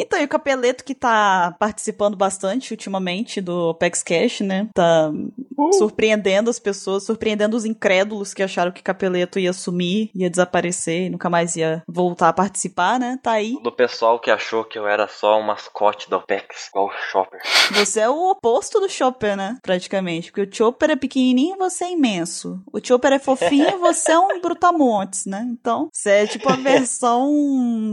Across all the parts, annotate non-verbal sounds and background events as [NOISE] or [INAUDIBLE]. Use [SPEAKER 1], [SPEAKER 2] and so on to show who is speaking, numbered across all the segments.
[SPEAKER 1] Então, e o Capeleto que tá participando bastante ultimamente do Apex Cash, né? Tá uh. surpreendendo as pessoas, surpreendendo os incrédulos que acharam que Capeleto ia sumir, ia desaparecer e nunca mais ia voltar a participar, né? Tá aí.
[SPEAKER 2] Do pessoal que achou que eu era só um mascote do Apex, igual o Chopper.
[SPEAKER 1] Você é o oposto do Chopper, né? Praticamente. Porque o Chopper é pequenininho e você é imenso. O Chopper é fofinho e [LAUGHS] você é um brutamontes, né? Então, você é tipo a [LAUGHS] versão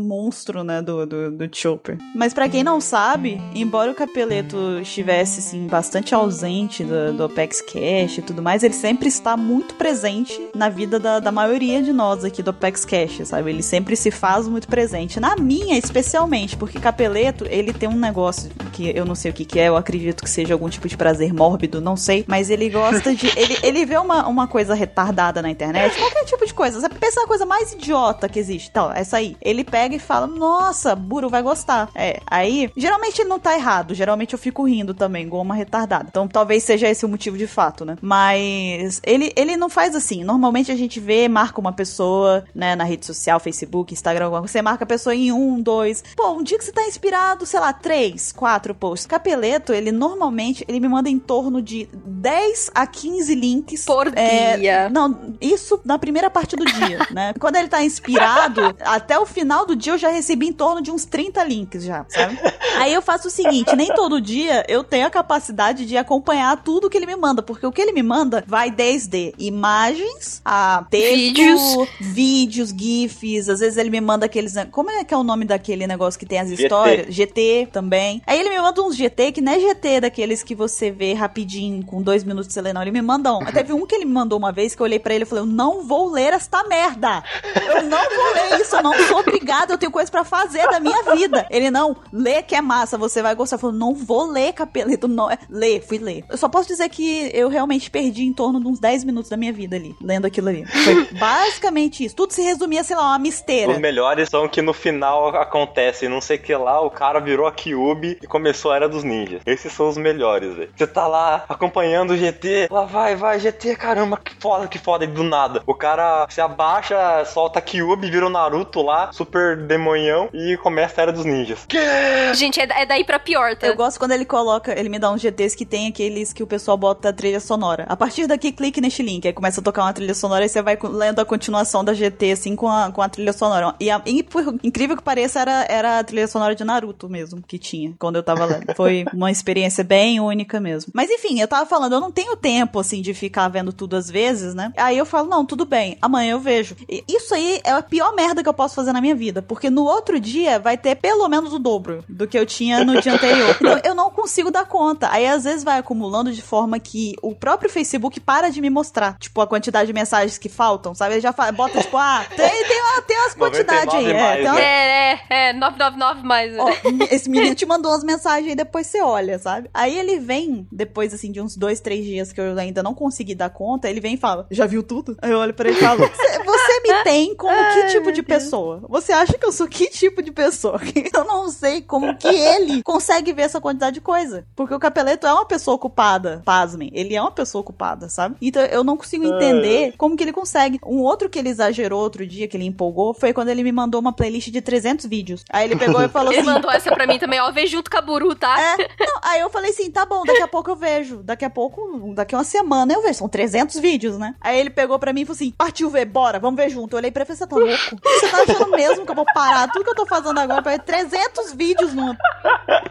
[SPEAKER 1] monstro, né? Do, do, do Chopper. Mas para quem não sabe, embora o Capeleto estivesse, assim, bastante ausente do, do Apex Cash e tudo mais, ele sempre está muito presente na vida da, da maioria de nós aqui do Apex Cash, sabe? Ele sempre se faz muito presente. Na minha, especialmente, porque Capeleto, ele tem um negócio que eu não sei o que, que é, eu acredito que seja algum tipo de prazer mórbido, não sei, mas ele gosta de. ele, ele vê uma, uma coisa retardada na internet, qualquer tipo de coisa. Você pensa na coisa mais idiota que existe. Então, essa aí. Ele pega e fala: Nossa, Buro vai gostar. É, aí, geralmente ele não tá errado. Geralmente eu fico rindo também, igual uma retardada. Então talvez seja esse o motivo de fato, né? Mas ele, ele não faz assim. Normalmente a gente vê, marca uma pessoa, né, na rede social, Facebook, Instagram, você marca a pessoa em um, dois. Pô, um dia que você tá inspirado, sei lá, três, quatro posts. Capeleto, ele normalmente, ele me manda em torno de 10 a 15 links.
[SPEAKER 3] Por é, dia.
[SPEAKER 1] Não, isso na primeira parte do dia, né? Quando ele tá inspirado, [LAUGHS] até o final do dia eu já recebi em torno de uns 30 links já, sabe? [LAUGHS] Aí eu faço o seguinte, nem todo dia eu tenho a capacidade de acompanhar tudo que ele me manda, porque o que ele me manda vai desde imagens a texto, vídeos, vídeos GIFs, às vezes ele me manda aqueles, como é que é o nome daquele negócio que tem as histórias? GT também. Aí ele me manda uns GT que não é GT daqueles que você vê rapidinho, com dois minutos de você lê, não. Ele me manda um. Teve um que ele me mandou uma vez que eu olhei para ele e falei, eu não vou ler esta merda. Eu não vou ler isso, eu não sou obrigada, eu tenho coisa para fazer da minha vida. Ele, não, lê que é massa, você vai gostar. Eu falei, não vou ler, capeleto, não. É, lê, fui ler. Eu só posso dizer que eu realmente perdi em torno de uns 10 minutos da minha vida ali, lendo aquilo ali. Foi [LAUGHS] basicamente isso. Tudo se resumia, sei lá, uma misteira.
[SPEAKER 2] Os melhores são que no final acontece, não sei o que lá, o cara virou a Kyubi e começou a Era dos Ninjas. Esses são os melhores, velho. Você tá lá acompanhando o GT, lá vai, vai, GT, caramba, que foda, que foda, e do nada. O cara se abaixa, solta a Kyubi, vira o Naruto lá, super demonhão, e começa a Era dos Ninjas.
[SPEAKER 3] Que? Gente, é, é daí pra pior, tá?
[SPEAKER 1] Eu gosto quando ele coloca, ele me dá uns GTs que tem aqueles que o pessoal bota a trilha sonora. A partir daqui, clique neste link, aí começa a tocar uma trilha sonora e você vai lendo a continuação da GT, assim, com a, com a trilha sonora. E, a, e por incrível que pareça, era, era a trilha sonora de Naruto mesmo, que tinha, quando eu tava lendo. Foi uma experiência bem única mesmo. Mas enfim, eu tava falando, eu não tenho tempo, assim, de ficar vendo tudo às vezes, né? Aí eu falo, não, tudo bem, amanhã eu vejo. E isso aí é a pior merda que eu posso fazer na minha vida, porque no outro dia vai ter pelo menos o dobro do que eu tinha no dia anterior. [LAUGHS] Então eu não consigo dar conta. Aí às vezes vai acumulando de forma que o próprio Facebook para de me mostrar, tipo, a quantidade de mensagens que faltam, sabe? Ele já fala, bota, tipo, ah, tem, tem, uma, tem umas quantidades aí.
[SPEAKER 3] Mais,
[SPEAKER 1] é,
[SPEAKER 3] uma... é, é, é, 999 mais.
[SPEAKER 1] Ó, esse menino te mandou umas mensagens aí, depois você olha, sabe? Aí ele vem, depois, assim, de uns dois, três dias que eu ainda não consegui dar conta, ele vem e fala, já viu tudo? Aí eu olho pra ele e falo, você me tem como que tipo de pessoa? Você acha que eu sou que tipo de pessoa? [LAUGHS] Eu não sei como que ele consegue ver essa quantidade de coisa. Porque o Capeleto é uma pessoa ocupada, pasmem. Ele é uma pessoa ocupada, sabe? Então eu não consigo entender como que ele consegue. Um outro que ele exagerou outro dia, que ele empolgou, foi quando ele me mandou uma playlist de 300 vídeos. Aí ele pegou e falou
[SPEAKER 3] ele
[SPEAKER 1] assim...
[SPEAKER 3] Ele mandou essa pra mim também, ó, vê junto com a Buru, tá?
[SPEAKER 1] É. Não, aí eu falei assim, tá bom, daqui a pouco eu vejo. Daqui a pouco, daqui a uma semana eu vejo. São 300 vídeos, né? Aí ele pegou pra mim e falou assim, partiu ver, bora, vamos ver junto. Eu olhei pra ele e falei, você tá louco? Você tá achando mesmo que eu vou parar tudo que eu tô fazendo agora pra ver 300 vídeos no...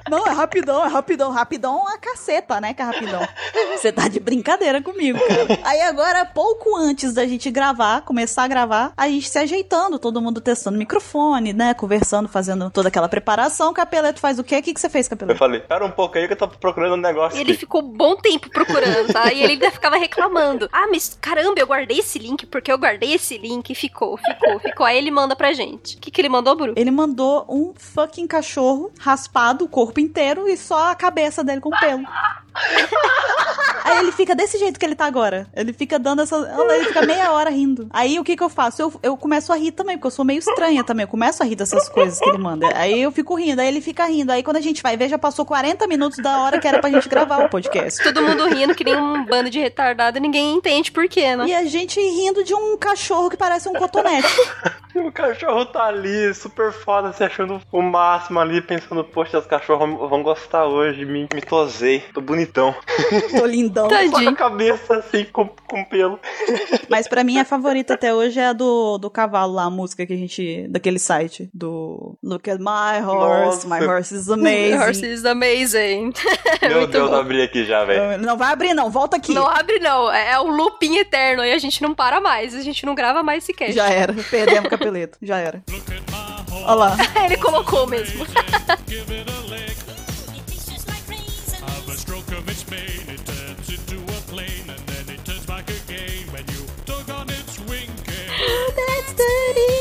[SPEAKER 1] Não, é rapidão, é rapidão. Rapidão caceta, né, que é rapidão. Você tá de brincadeira comigo, cara. Aí agora, pouco antes da gente gravar, começar a gravar, a gente se ajeitando, todo mundo testando microfone, né, conversando, fazendo toda aquela preparação. Capeleto faz o quê? O que, que você fez, Capeleto?
[SPEAKER 2] Eu falei, espera um pouco aí que eu tô procurando um negócio
[SPEAKER 3] E ele ficou um bom tempo procurando, tá? E ele ainda ficava reclamando. [LAUGHS] Ah, mas caramba, eu guardei esse link porque eu guardei esse link e ficou, ficou, ficou. Aí ele manda pra gente. O que, que ele mandou, Bru?
[SPEAKER 1] Ele mandou um fucking cachorro raspado o corpo inteiro e só a cabeça dele com pelo. [LAUGHS] Aí ele fica desse jeito que ele tá agora. Ele fica dando essa. Ele fica meia hora rindo. Aí o que que eu faço? Eu, eu começo a rir também, porque eu sou meio estranha também. Eu começo a rir dessas coisas que ele manda. Aí eu fico rindo, aí ele fica rindo. Aí quando a gente vai ver, já passou 40 minutos da hora que era pra gente gravar o podcast.
[SPEAKER 3] Todo mundo rindo, que nem um bando de retardado, e ninguém entende por quê, né?
[SPEAKER 1] E a gente rindo de um cachorro que parece um cotonete.
[SPEAKER 2] E [LAUGHS] o cachorro tá ali, super foda, se achando o máximo ali, pensando, poxa, os cachorros vão gostar hoje, me, me tosei, tô bonitão.
[SPEAKER 1] Tô lindão.
[SPEAKER 2] Só com a cabeça assim, com, com pelo.
[SPEAKER 1] Mas pra mim a favorita até hoje é a do, do cavalo lá, a música que a gente. daquele site. Do Look at my horse,
[SPEAKER 2] Nossa.
[SPEAKER 1] my horse is [LAUGHS] amazing.
[SPEAKER 3] Horse is amazing. [LAUGHS]
[SPEAKER 2] Meu
[SPEAKER 3] muito
[SPEAKER 2] Deus,
[SPEAKER 3] bom.
[SPEAKER 2] abri aqui já, velho.
[SPEAKER 1] Não vai abrir, não, volta aqui.
[SPEAKER 3] Não abre, não. É é um looping eterno e a gente não para mais. A gente não grava mais cast.
[SPEAKER 1] Já era, perdemos o capeleto, já era. Olha lá. [LAUGHS]
[SPEAKER 3] Ele colocou mesmo.
[SPEAKER 4] Do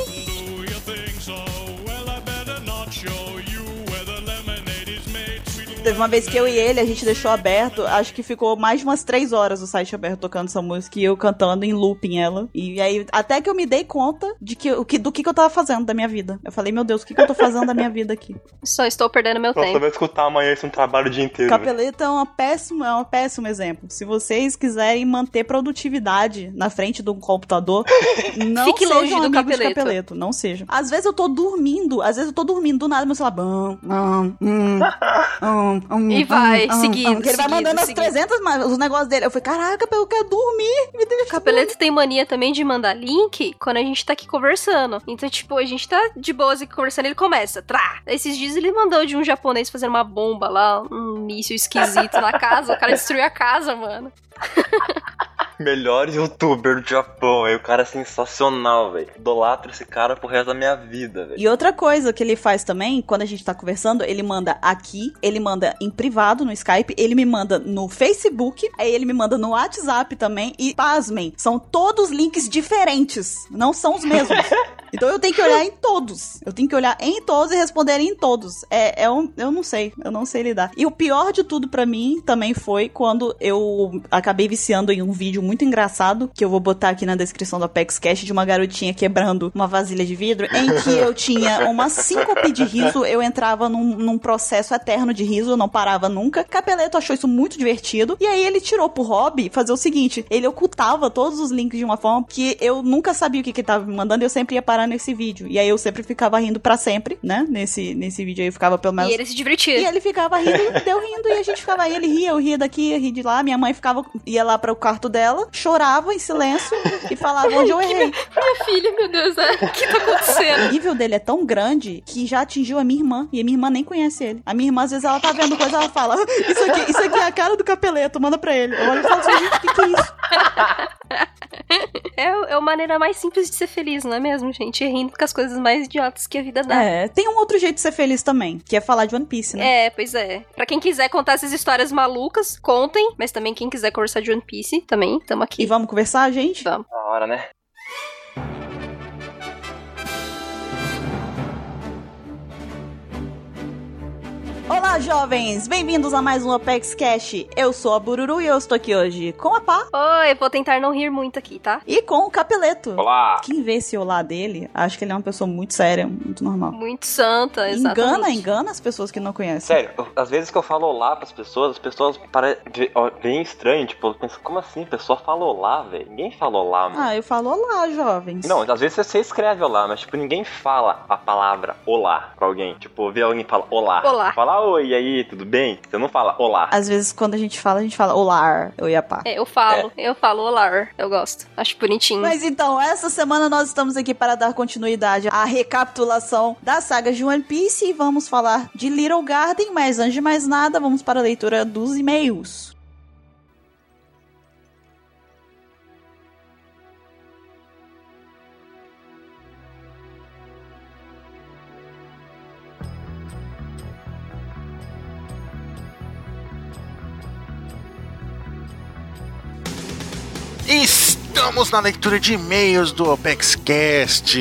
[SPEAKER 1] Teve uma vez que eu e ele, a gente deixou aberto, acho que ficou mais de umas três horas o site aberto tocando essa música e eu cantando em looping ela. E aí, até que eu me dei conta de que, o que, do que, que eu tava fazendo da minha vida. Eu falei, meu Deus, o que, que eu tô fazendo da minha vida aqui?
[SPEAKER 3] Só estou perdendo meu
[SPEAKER 2] Nossa, eu
[SPEAKER 3] tempo.
[SPEAKER 2] vou escutar amanhã isso um trabalho o dia inteiro. velho.
[SPEAKER 1] Capeleta é uma péssima, é um péssimo exemplo. Se vocês quiserem manter produtividade na frente do computador, [LAUGHS] não
[SPEAKER 3] Fique
[SPEAKER 1] sejam
[SPEAKER 3] longe do
[SPEAKER 1] amigos de
[SPEAKER 3] capeleto.
[SPEAKER 1] capeleto. Não sejam. Às vezes eu tô dormindo, às vezes eu tô dormindo do nada, meu celular. Bam, hum, hum, hum, hum,
[SPEAKER 3] E vai,
[SPEAKER 1] hum,
[SPEAKER 3] seguindo,
[SPEAKER 1] que ele vai
[SPEAKER 3] seguindo,
[SPEAKER 1] mandando as
[SPEAKER 3] seguindo.
[SPEAKER 1] 300, mas os negócios dele. Eu falei, caraca, eu quero dormir. Me deixa
[SPEAKER 3] O Capeleto tem mania também de mandar link quando a gente tá aqui conversando. Então, tipo, a gente tá de boas aqui conversando, ele começa, trá. Esses dias ele mandou de um japonês fazendo uma bomba lá, um míssil esquisito na casa. O cara destruiu a casa, mano. [LAUGHS] [LAUGHS]
[SPEAKER 2] Melhor youtuber do Japão, aí o cara é sensacional, velho. Idolatro esse cara pro resto da minha vida, velho.
[SPEAKER 1] E outra coisa que ele faz também, quando a gente tá conversando, ele manda aqui, ele manda em privado no Skype, ele me manda no Facebook, aí ele me manda no WhatsApp também. E pasmem, são todos links diferentes, não são os mesmos. [LAUGHS] Então eu tenho que olhar em todos. Eu tenho que olhar em todos e responder em todos. É, é um, eu não sei, eu não sei lidar. E o pior de tudo pra mim também foi quando eu acabei viciando em um vídeo muito engraçado, que eu vou botar aqui na descrição do Apex Cash, de uma garotinha quebrando uma vasilha de vidro, em que eu tinha uma síncope de riso, eu entrava num, num processo eterno de riso, eu não parava nunca. Capeleto achou isso muito divertido, e aí ele tirou pro hobby fazer o seguinte, ele ocultava todos os links de uma forma que eu nunca sabia o que que ele tava me mandando, e eu sempre ia parar nesse vídeo. E aí eu sempre ficava rindo pra sempre, né? Nesse, nesse vídeo aí eu ficava pelo menos
[SPEAKER 3] E ele se divertia.
[SPEAKER 1] e ele ficava rindo, deu rindo, e a gente ficava aí, ele ria, eu ria daqui, eu ria de lá. Minha mãe ficava, ia lá para o quarto dela, chorava em silêncio e falava onde eu [LAUGHS] errei.
[SPEAKER 3] Minha filha, meu Deus, é. o que tá acontecendo?
[SPEAKER 1] O nível dele é tão grande que já atingiu a minha irmã, e a minha irmã nem conhece ele. A minha irmã, às vezes, ela tá vendo coisa, ela fala, isso aqui, isso aqui é a cara do capeleto, manda pra ele. Eu olho e falo assim, gente, o que, que é isso? [LAUGHS]
[SPEAKER 3] É, é a maneira mais simples de ser feliz, não é mesmo, gente? Rindo com as coisas mais idiotas que a vida dá.
[SPEAKER 1] É, tem um outro jeito de ser feliz também, que é falar de One Piece, né?
[SPEAKER 3] É, pois é. Pra quem quiser contar essas histórias malucas, contem. Mas também quem quiser conversar de One Piece, também, tamo
[SPEAKER 1] E
[SPEAKER 3] aqui.
[SPEAKER 1] vamos conversar, gente?
[SPEAKER 3] Vamos.
[SPEAKER 2] Da hora, né?
[SPEAKER 1] Olá, jovens! Bem-vindos a mais um Apex Cash. Eu sou a Bururu e eu estou aqui hoje com a Pá
[SPEAKER 3] Oi, vou tentar não rir muito aqui, tá?
[SPEAKER 1] e com o Capeleto.
[SPEAKER 2] Olá!
[SPEAKER 1] Quem vê esse olá dele, acho que ele é uma pessoa muito séria, muito normal.
[SPEAKER 3] Muito santa, exatamente.
[SPEAKER 1] Engana, engana as pessoas que não conhecem.
[SPEAKER 2] Sério, eu- às vezes que eu falo olá pras pessoas, as pessoas parecem bem estranho, tipo, eu penso, como assim? A pessoa fala olá, velho? Ninguém fala olá, mano.
[SPEAKER 1] Ah, eu falo olá, jovens.
[SPEAKER 2] Não, às vezes você escreve olá, mas tipo, ninguém fala a palavra olá pra alguém. Tipo, vê alguém e fala olá.
[SPEAKER 3] Olá.
[SPEAKER 2] Fala oi, e aí, tudo bem? Você não fala olá.
[SPEAKER 1] Às vezes, quando a gente fala, a gente fala olá, eu e a Pá.
[SPEAKER 3] É, eu falo, eu falo olá, eu gosto. Acho bonitinho.
[SPEAKER 1] Mas então, essa semana nós estamos aqui para dar continuidade à recapitulação da saga de One Piece e vamos falar de Little Garden, mas antes de mais nada, vamos para a leitura dos e-mails.
[SPEAKER 5] Estamos na leitura de e-mails do OpexCast.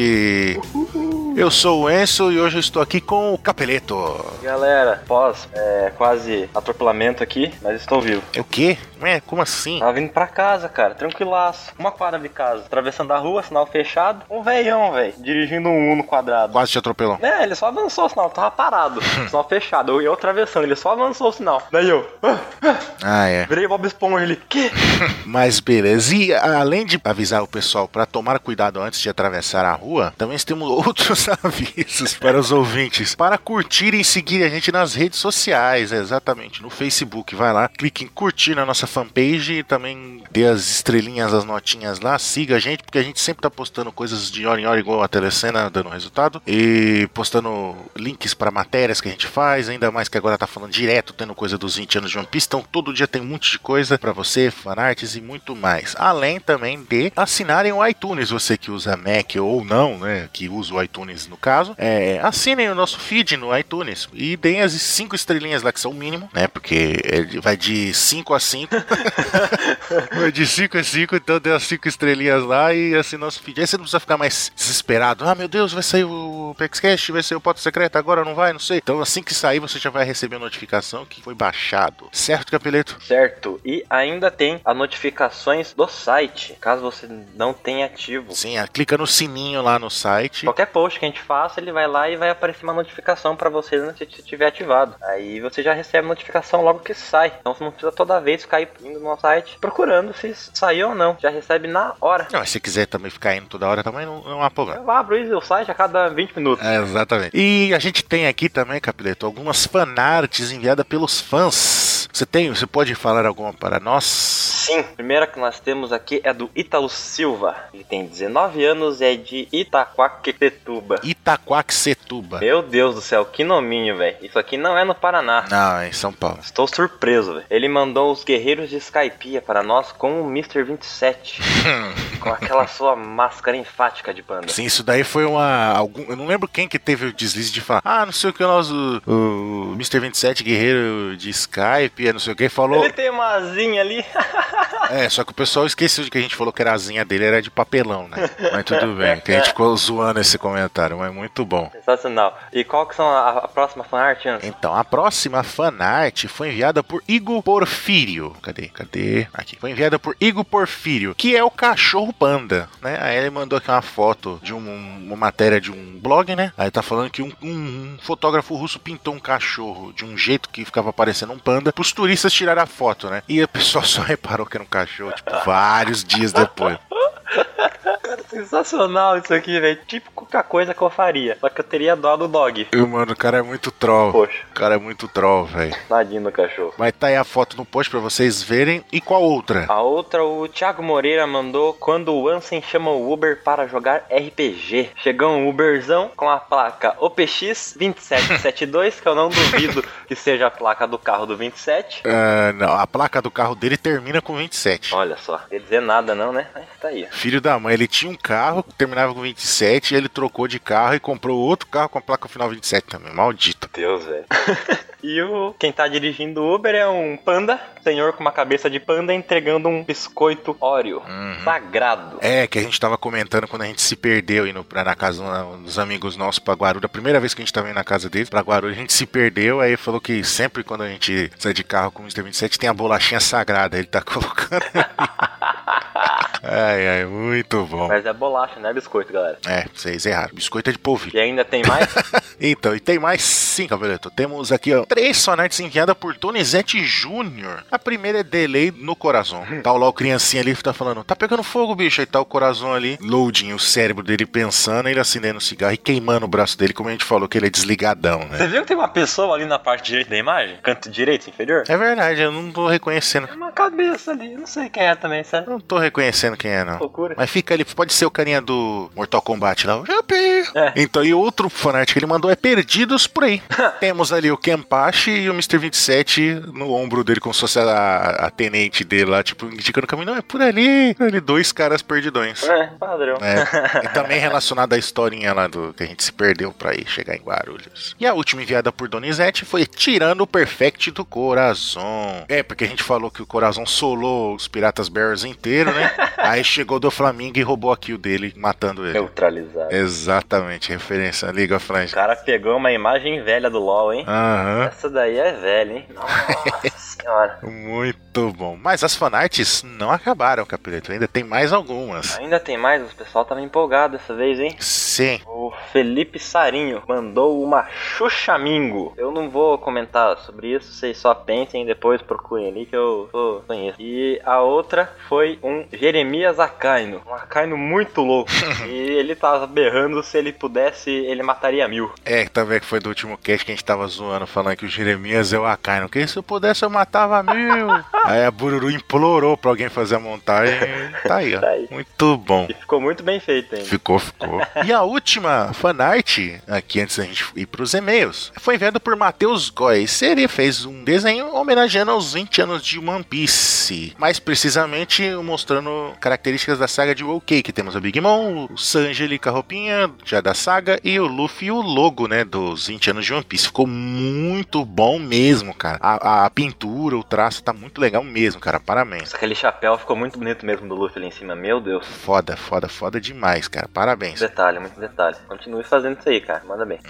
[SPEAKER 6] Eu sou o Enzo e hoje eu estou aqui com o Capeleto.
[SPEAKER 2] Galera, pós é, quase atropelamento aqui, mas estou vivo.
[SPEAKER 6] É o quê? É, como assim?
[SPEAKER 2] Tava vindo pra casa, cara, tranquilaço. Uma quadra de casa, atravessando a rua, sinal fechado. Um veião, velho, dirigindo um Uno quadrado.
[SPEAKER 6] Quase te atropelou.
[SPEAKER 2] É, ele só avançou o sinal, tava parado. [LAUGHS] sinal fechado, eu, eu atravessando, ele só avançou o sinal. Daí eu, ah, ah,
[SPEAKER 6] Ah, é.
[SPEAKER 2] virei Bob Esponja, ele, que? [LAUGHS]
[SPEAKER 6] Mas beleza. E além de avisar o pessoal para tomar cuidado antes de atravessar a rua, também temos outros avisos para os ouvintes. Para curtir e seguir a gente nas redes sociais, é, exatamente. No Facebook, vai lá, clique em curtir na nossa fanpage e também dê as estrelinhas, as notinhas lá. Siga a gente, porque a gente sempre tá postando coisas de hora em hora, igual a telecena, dando resultado. E postando links para matérias que a gente faz, ainda mais que agora tá falando direto, tendo coisa dos 20 anos de One Piece. Então todo dia tem um monte de coisa para você, fanarts e muito mais. Além também de assinarem o iTunes, você que usa Mac ou não, né? Que usa o iTunes no caso. É, assinem o nosso feed no iTunes e deem as 5 estrelinhas lá, que são o mínimo, né? Porque ele vai de 5 a 5. [LAUGHS] vai de 5 a 5, então dê as 5 estrelinhas lá e assine nosso feed. Aí você não precisa ficar mais desesperado. Ah, meu Deus, vai sair o PexCast, vai sair o Porta Secreta, agora não vai, não sei. Então assim que sair, você já vai receber a notificação que foi baixado. Certo, Capeleto?
[SPEAKER 2] Certo, e ainda tem as notificações do site, caso você não tenha ativo.
[SPEAKER 6] Sim, clica no sininho lá no site.
[SPEAKER 2] Qualquer post que a gente faça, ele vai lá e vai aparecer uma notificação pra você né, se estiver ativado. Aí você já recebe a notificação logo que sai. Então você não precisa toda vez ficar indo no site procurando se saiu ou não. Já recebe na hora.
[SPEAKER 6] Não, mas se quiser também ficar indo toda hora, também não, não há problema.
[SPEAKER 2] Eu abro isso, o site a cada 20 minutos.
[SPEAKER 6] É, exatamente. E a gente tem aqui também, Capileto, algumas fanarts enviadas pelos fãs. Você tem, você pode falar alguma para nós?
[SPEAKER 2] Sim, a primeira que nós temos aqui é do Ítalo Silva. Ele tem 19 anos e é de Itaquaquecetuba.
[SPEAKER 6] Itaquaquecetuba.
[SPEAKER 2] Meu Deus do céu, que nominho, velho. Isso aqui não é no Paraná.
[SPEAKER 6] Não, é em São Paulo.
[SPEAKER 2] Estou surpreso, velho. Ele mandou os guerreiros de Skypiea para nós com o Mr. 27. [LAUGHS] com aquela sua máscara enfática de panda.
[SPEAKER 6] Sim, isso daí foi uma. Algum, eu não lembro quem que teve o deslize de falar. Ah, não sei o que nós. O, o Mr. 27, guerreiro de Skype, não sei o que, falou.
[SPEAKER 2] Ele tem uma asinha ali. [LAUGHS]
[SPEAKER 6] É, só que o pessoal esqueceu de que a gente falou que a asinha dele era de papelão, né? Mas tudo bem, que a gente ficou zoando esse comentário, mas muito bom.
[SPEAKER 2] Sensacional. E qual que são a, a próxima fanart, Anderson?
[SPEAKER 6] Então, a próxima fanart foi enviada por Igor Porfírio. Cadê? Cadê? Aqui. Foi enviada por Igor Porfírio, que é o cachorro panda, né? Aí ele mandou aqui uma foto de um- uma matéria de um blog, né? Aí tá falando que um, um- um fotógrafo russo pintou um cachorro de um jeito que ficava parecendo um panda pros turistas tirarem a foto, né? E o pessoal [LAUGHS] só reparou que era um cachorro, tipo, vários dias depois.
[SPEAKER 2] Sensacional isso aqui, velho. Típico a coisa que eu faria. Só que eu teria dó do dog.
[SPEAKER 6] E, mano, o cara é muito troll.
[SPEAKER 2] Poxa,
[SPEAKER 6] O cara é muito troll, velho.
[SPEAKER 2] tadinho do cachorro.
[SPEAKER 6] Mas tá aí a foto no post pra vocês verem. E qual outra?
[SPEAKER 2] A outra, o Thiago Moreira mandou quando o Ansem chama o Uber para jogar RPG. Chegou um Uberzão com a placa OPX 2772, que eu não duvido que seja a placa do carro do 27.
[SPEAKER 6] Ah, não, a placa do carro dele termina com 27.
[SPEAKER 2] Olha só, não quer dizer nada não, né? Mas tá aí.
[SPEAKER 6] Filho da mãe, ele tinha um carro terminava com 27 e ele trocou de carro e comprou outro carro com a placa final 27 também. Maldito.
[SPEAKER 2] Deus, velho. [LAUGHS] e o quem tá dirigindo o Uber é um panda, senhor com uma cabeça de panda entregando um biscoito Oreo. Sagrado.
[SPEAKER 6] É, que a gente tava comentando quando a gente se perdeu indo pra, na casa dos amigos nossos pra Guarulhos. A primeira vez que a gente tava indo na casa deles, pra Guarulhos, a gente se perdeu. Aí falou que sempre quando a gente sai de carro com o Mr. 27 tem a bolachinha sagrada. Ele tá [LAUGHS] colocando. [LAUGHS] ai, ai, muito bom.
[SPEAKER 2] Mas é bolacha, não é biscoito, galera.
[SPEAKER 6] É, vocês erraram. Biscoito é de polvilho.
[SPEAKER 2] E ainda tem mais? [LAUGHS]
[SPEAKER 6] Então, e tem mais sim, Cavaleto. Temos aqui, ó, três sonetes enviadas por Donizete Júnior. A primeira é Delay no Corazon. Tá lá o criancinha ali que tá falando, tá pegando fogo, bicho. Aí tá o Corazon ali, loading, o cérebro dele pensando, ele acendendo o cigarro e queimando o braço dele, como a gente falou, que ele é desligadão, né?
[SPEAKER 2] Você viu que tem uma pessoa ali na parte direita da imagem? Canto direito, inferior?
[SPEAKER 6] É verdade, eu não tô reconhecendo.
[SPEAKER 2] É uma cabeça ali, não sei quem é também, sério.
[SPEAKER 6] Não tô reconhecendo quem é, não.
[SPEAKER 2] Loucura.
[SPEAKER 6] Mas fica ali, pode ser o carinha do Mortal Kombat lá.
[SPEAKER 2] É.
[SPEAKER 6] Então, e outro fanart que ele mandou é Perdidos por aí. [LAUGHS] Temos ali o Kenpachi e o Mr. 27 no ombro dele, como se fosse a, a tenente dele lá, tipo, indicando o caminho. Não, é por ali. Por ali, dois caras perdidões.
[SPEAKER 2] É, padrão.
[SPEAKER 6] É, e também relacionado à historinha lá do que a gente se perdeu pra ir chegar em Guarulhos. E a última enviada por Donizete foi tirando o Perfect do Corazon. É, porque a gente falou que o Corazon solou os Piratas Bears inteiro, né? [LAUGHS] Aí chegou do Flamengo e roubou a kill dele, matando ele.
[SPEAKER 2] Neutralizado.
[SPEAKER 6] Exatamente, referência a League of
[SPEAKER 2] O cara pegou uma imagem velha do LoL, hein?
[SPEAKER 6] Aham.
[SPEAKER 2] Essa daí é velha, hein? Nossa [LAUGHS] senhora.
[SPEAKER 6] Muito bom. Mas as fanarts não acabaram, Capileto. Ainda tem mais algumas.
[SPEAKER 2] Ainda tem mais, o pessoal tava empolgado dessa vez, hein?
[SPEAKER 6] Sim.
[SPEAKER 2] O Felipe Sarinho mandou uma Xuxamingo. Eu não vou comentar sobre isso, vocês só pensem depois procurem ali que eu tô, conheço. E a outra foi um Jeremias Akaino. Um Akaino muito louco. [LAUGHS] e ele tava berrando se ele pudesse, ele mataria mil.
[SPEAKER 6] É, também que foi do último cast que a gente tava zoando, falando que o Jeremias é o Akaino. Que se eu pudesse eu matava mil. [LAUGHS] aí a Bururu implorou pra alguém fazer a montagem. Tá aí, ó.
[SPEAKER 2] Tá aí.
[SPEAKER 6] Muito bom.
[SPEAKER 2] E ficou muito bem feito, hein?
[SPEAKER 6] Ficou, ficou. E a última fanart, aqui antes da gente ir pros e-mails, foi enviada por Matheus Góes. Ele fez um desenho homenageando aos 20 anos de One Piece. Mais precisamente mostrando características da saga de OK, que temos a Big Mom, o Sanji ali com a roupinha já da saga, e o Luffy e o logo, né, dos 20 anos de One Piece. Ficou muito bom mesmo, cara. A, a pintura, o traço tá muito legal mesmo, cara. Parabéns.
[SPEAKER 2] Aquele chapéu ficou muito bonito mesmo do Luffy ali em cima. Meu Deus.
[SPEAKER 6] Foda, foda, foda demais, cara. Parabéns.
[SPEAKER 2] Detalhe, muito detalhe. Continue fazendo isso aí, cara. Manda bem.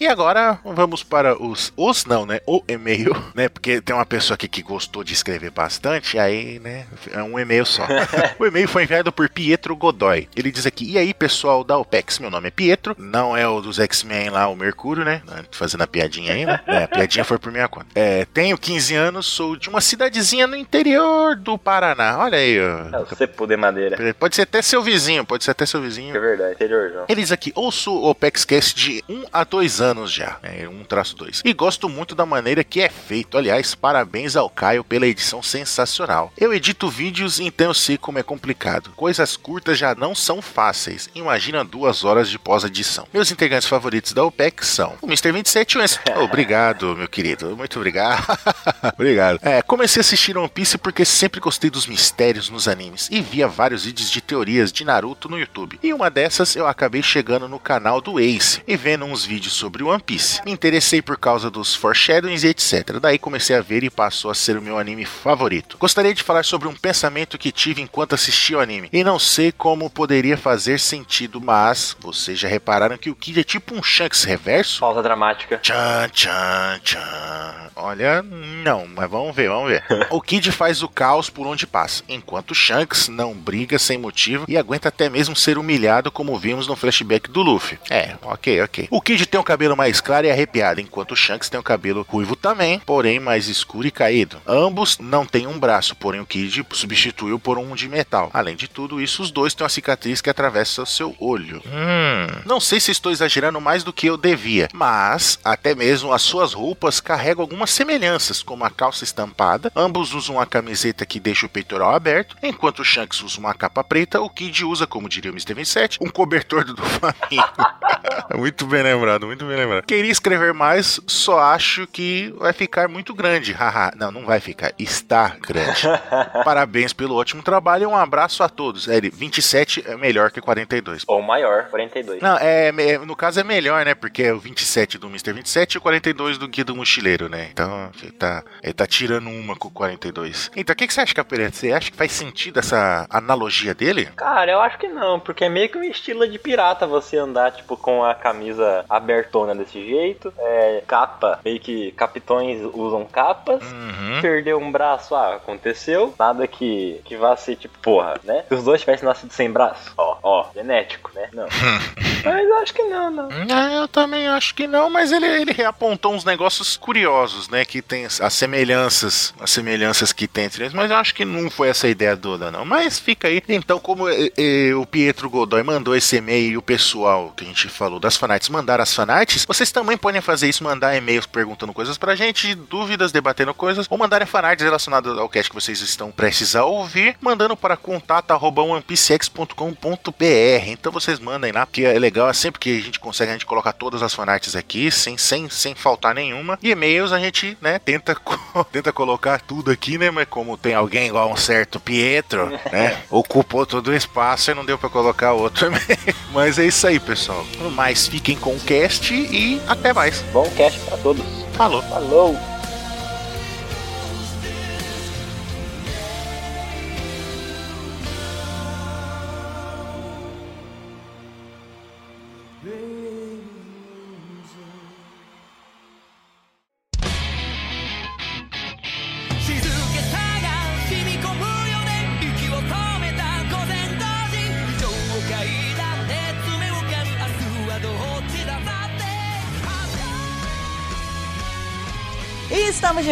[SPEAKER 6] E agora vamos para os. Os não, né? O e-mail, [LAUGHS] né? Porque tem uma pessoa aqui que gostou de escrever bastante, aí, né? É um e-mail só. [LAUGHS] o e-mail foi enviado por Pietro Godoy. Ele diz aqui: E aí, pessoal da OPEX? Meu nome é Pietro, não é o dos X-Men lá, o Mercúrio, né? Fazendo a piadinha aí, né? [LAUGHS] É, a piadinha foi por minha conta. É, tenho 15 anos, sou de uma cidadezinha no interior do Paraná. Olha aí,
[SPEAKER 2] É
[SPEAKER 6] ó.
[SPEAKER 2] o Cepu de Madeira.
[SPEAKER 6] Pode ser até seu vizinho, pode ser até seu vizinho.
[SPEAKER 2] É verdade, interiorzão.
[SPEAKER 6] Ele diz aqui, ouço o OpexCast de 1 a 2 anos já, é 1 traço 2. E gosto muito da maneira que é feito. Aliás, parabéns ao Caio pela edição sensacional. Eu edito vídeos, então eu sei como é complicado. Coisas curtas já não são fáceis. Imagina duas horas de pós-edição. Meus integrantes favoritos da OPEX são o Mr. 27 e o. [LAUGHS] Obrigado, meu querido. Muito obrigado. [LAUGHS] obrigado. É, comecei a assistir One Piece porque sempre gostei dos mistérios nos animes e via vários vídeos de teorias de Naruto no YouTube. E uma dessas eu acabei chegando no canal do Ace e vendo uns vídeos sobre One Piece. Me interessei por causa dos foreshadowings e etc. Daí comecei a ver e passou a ser o meu anime favorito. Gostaria de falar sobre um pensamento que tive enquanto assistia o anime e não sei como poderia fazer sentido, mas vocês já repararam que o Kid é tipo um Shanks reverso?
[SPEAKER 2] Pausa dramática.
[SPEAKER 6] Tchan, tchan, tchan. Olha, não, mas vamos ver, vamos ver. [LAUGHS] o Kid faz o caos por onde passa, enquanto Shanks não briga sem motivo e aguenta até mesmo ser humilhado, como vimos no flashback do Luffy. É, ok, ok. O Kid tem o cabelo mais claro e arrepiado, enquanto Shanks tem o cabelo ruivo também, porém mais escuro e caído. Ambos não têm um braço, porém o Kid substituiu por um de metal. Além de tudo isso, os dois têm uma cicatriz que atravessa seu olho. Hum. Não sei se estou exagerando mais do que eu devia, mas até mesmo as suas roupas carregam algumas semelhanças, como a calça estampada. Ambos usam a camiseta que deixa o peitoral aberto, enquanto o Shanks usa uma capa preta, o Kid usa, como diria o Mr. 27, um cobertor do [LAUGHS] Flamengo. [LAUGHS] muito bem lembrado, muito bem lembrado. Queria escrever mais, só acho que vai ficar muito grande. Haha, não, não vai ficar, está grande. [LAUGHS] Parabéns pelo ótimo trabalho e um abraço a todos. É, ele, 27 é melhor que 42.
[SPEAKER 2] Ou maior, 42.
[SPEAKER 6] Não, é, é- no caso é melhor, né? Porque é o 27 do Mr. 27 e o 42 do Guia do Mochileiro, né? Então, ele tá, ele tá tirando uma com o 42. Então, o que, que você acha, Capelete? Você acha que faz sentido essa analogia dele?
[SPEAKER 2] Cara, eu acho que não, porque é meio que um estilo de pirata você andar, tipo, com a camisa abertona desse jeito. É, capa, meio que capitões usam capas.
[SPEAKER 6] Uhum.
[SPEAKER 2] Perdeu um braço, ah, aconteceu. Nada que, que vá ser, tipo, porra, né? Se os dois tivessem nascido sem braço, ó, ó, genético, né? Não. [LAUGHS] Mas acho que não, não.
[SPEAKER 6] É, eu também acho que não, mas ele, ele apontou uns negócios curiosos, né? Que tem as semelhanças, as semelhanças que tem entre eles, mas eu acho que não foi essa ideia toda, não. Mas fica aí. Então, como eh, eh, o Pietro Godoy mandou esse e-mail e o pessoal que a gente falou das fanarts mandaram as fanarts, vocês também podem fazer isso, mandar e-mails perguntando coisas pra gente, dúvidas, debatendo coisas, ou mandarem fanarts relacionadas ao cast que vocês estão prestes a ouvir, mandando para contato arroba onepcx.com.br. Então vocês mandem lá, porque é legal legal é sempre que a gente consegue, a gente coloca todas as fanarts aqui, sem, sem, sem faltar nenhuma. E e-mails a gente, né, tenta, [LAUGHS] tenta colocar tudo aqui, né? Mas como tem alguém igual um certo Pietro, né? [LAUGHS] Ocupou todo o espaço e não deu pra colocar outro e-mail. [LAUGHS] Mas é isso aí, pessoal. No mais, fiquem com o cast e até mais.
[SPEAKER 2] Bom cast pra todos.
[SPEAKER 6] Falou.
[SPEAKER 2] Falou!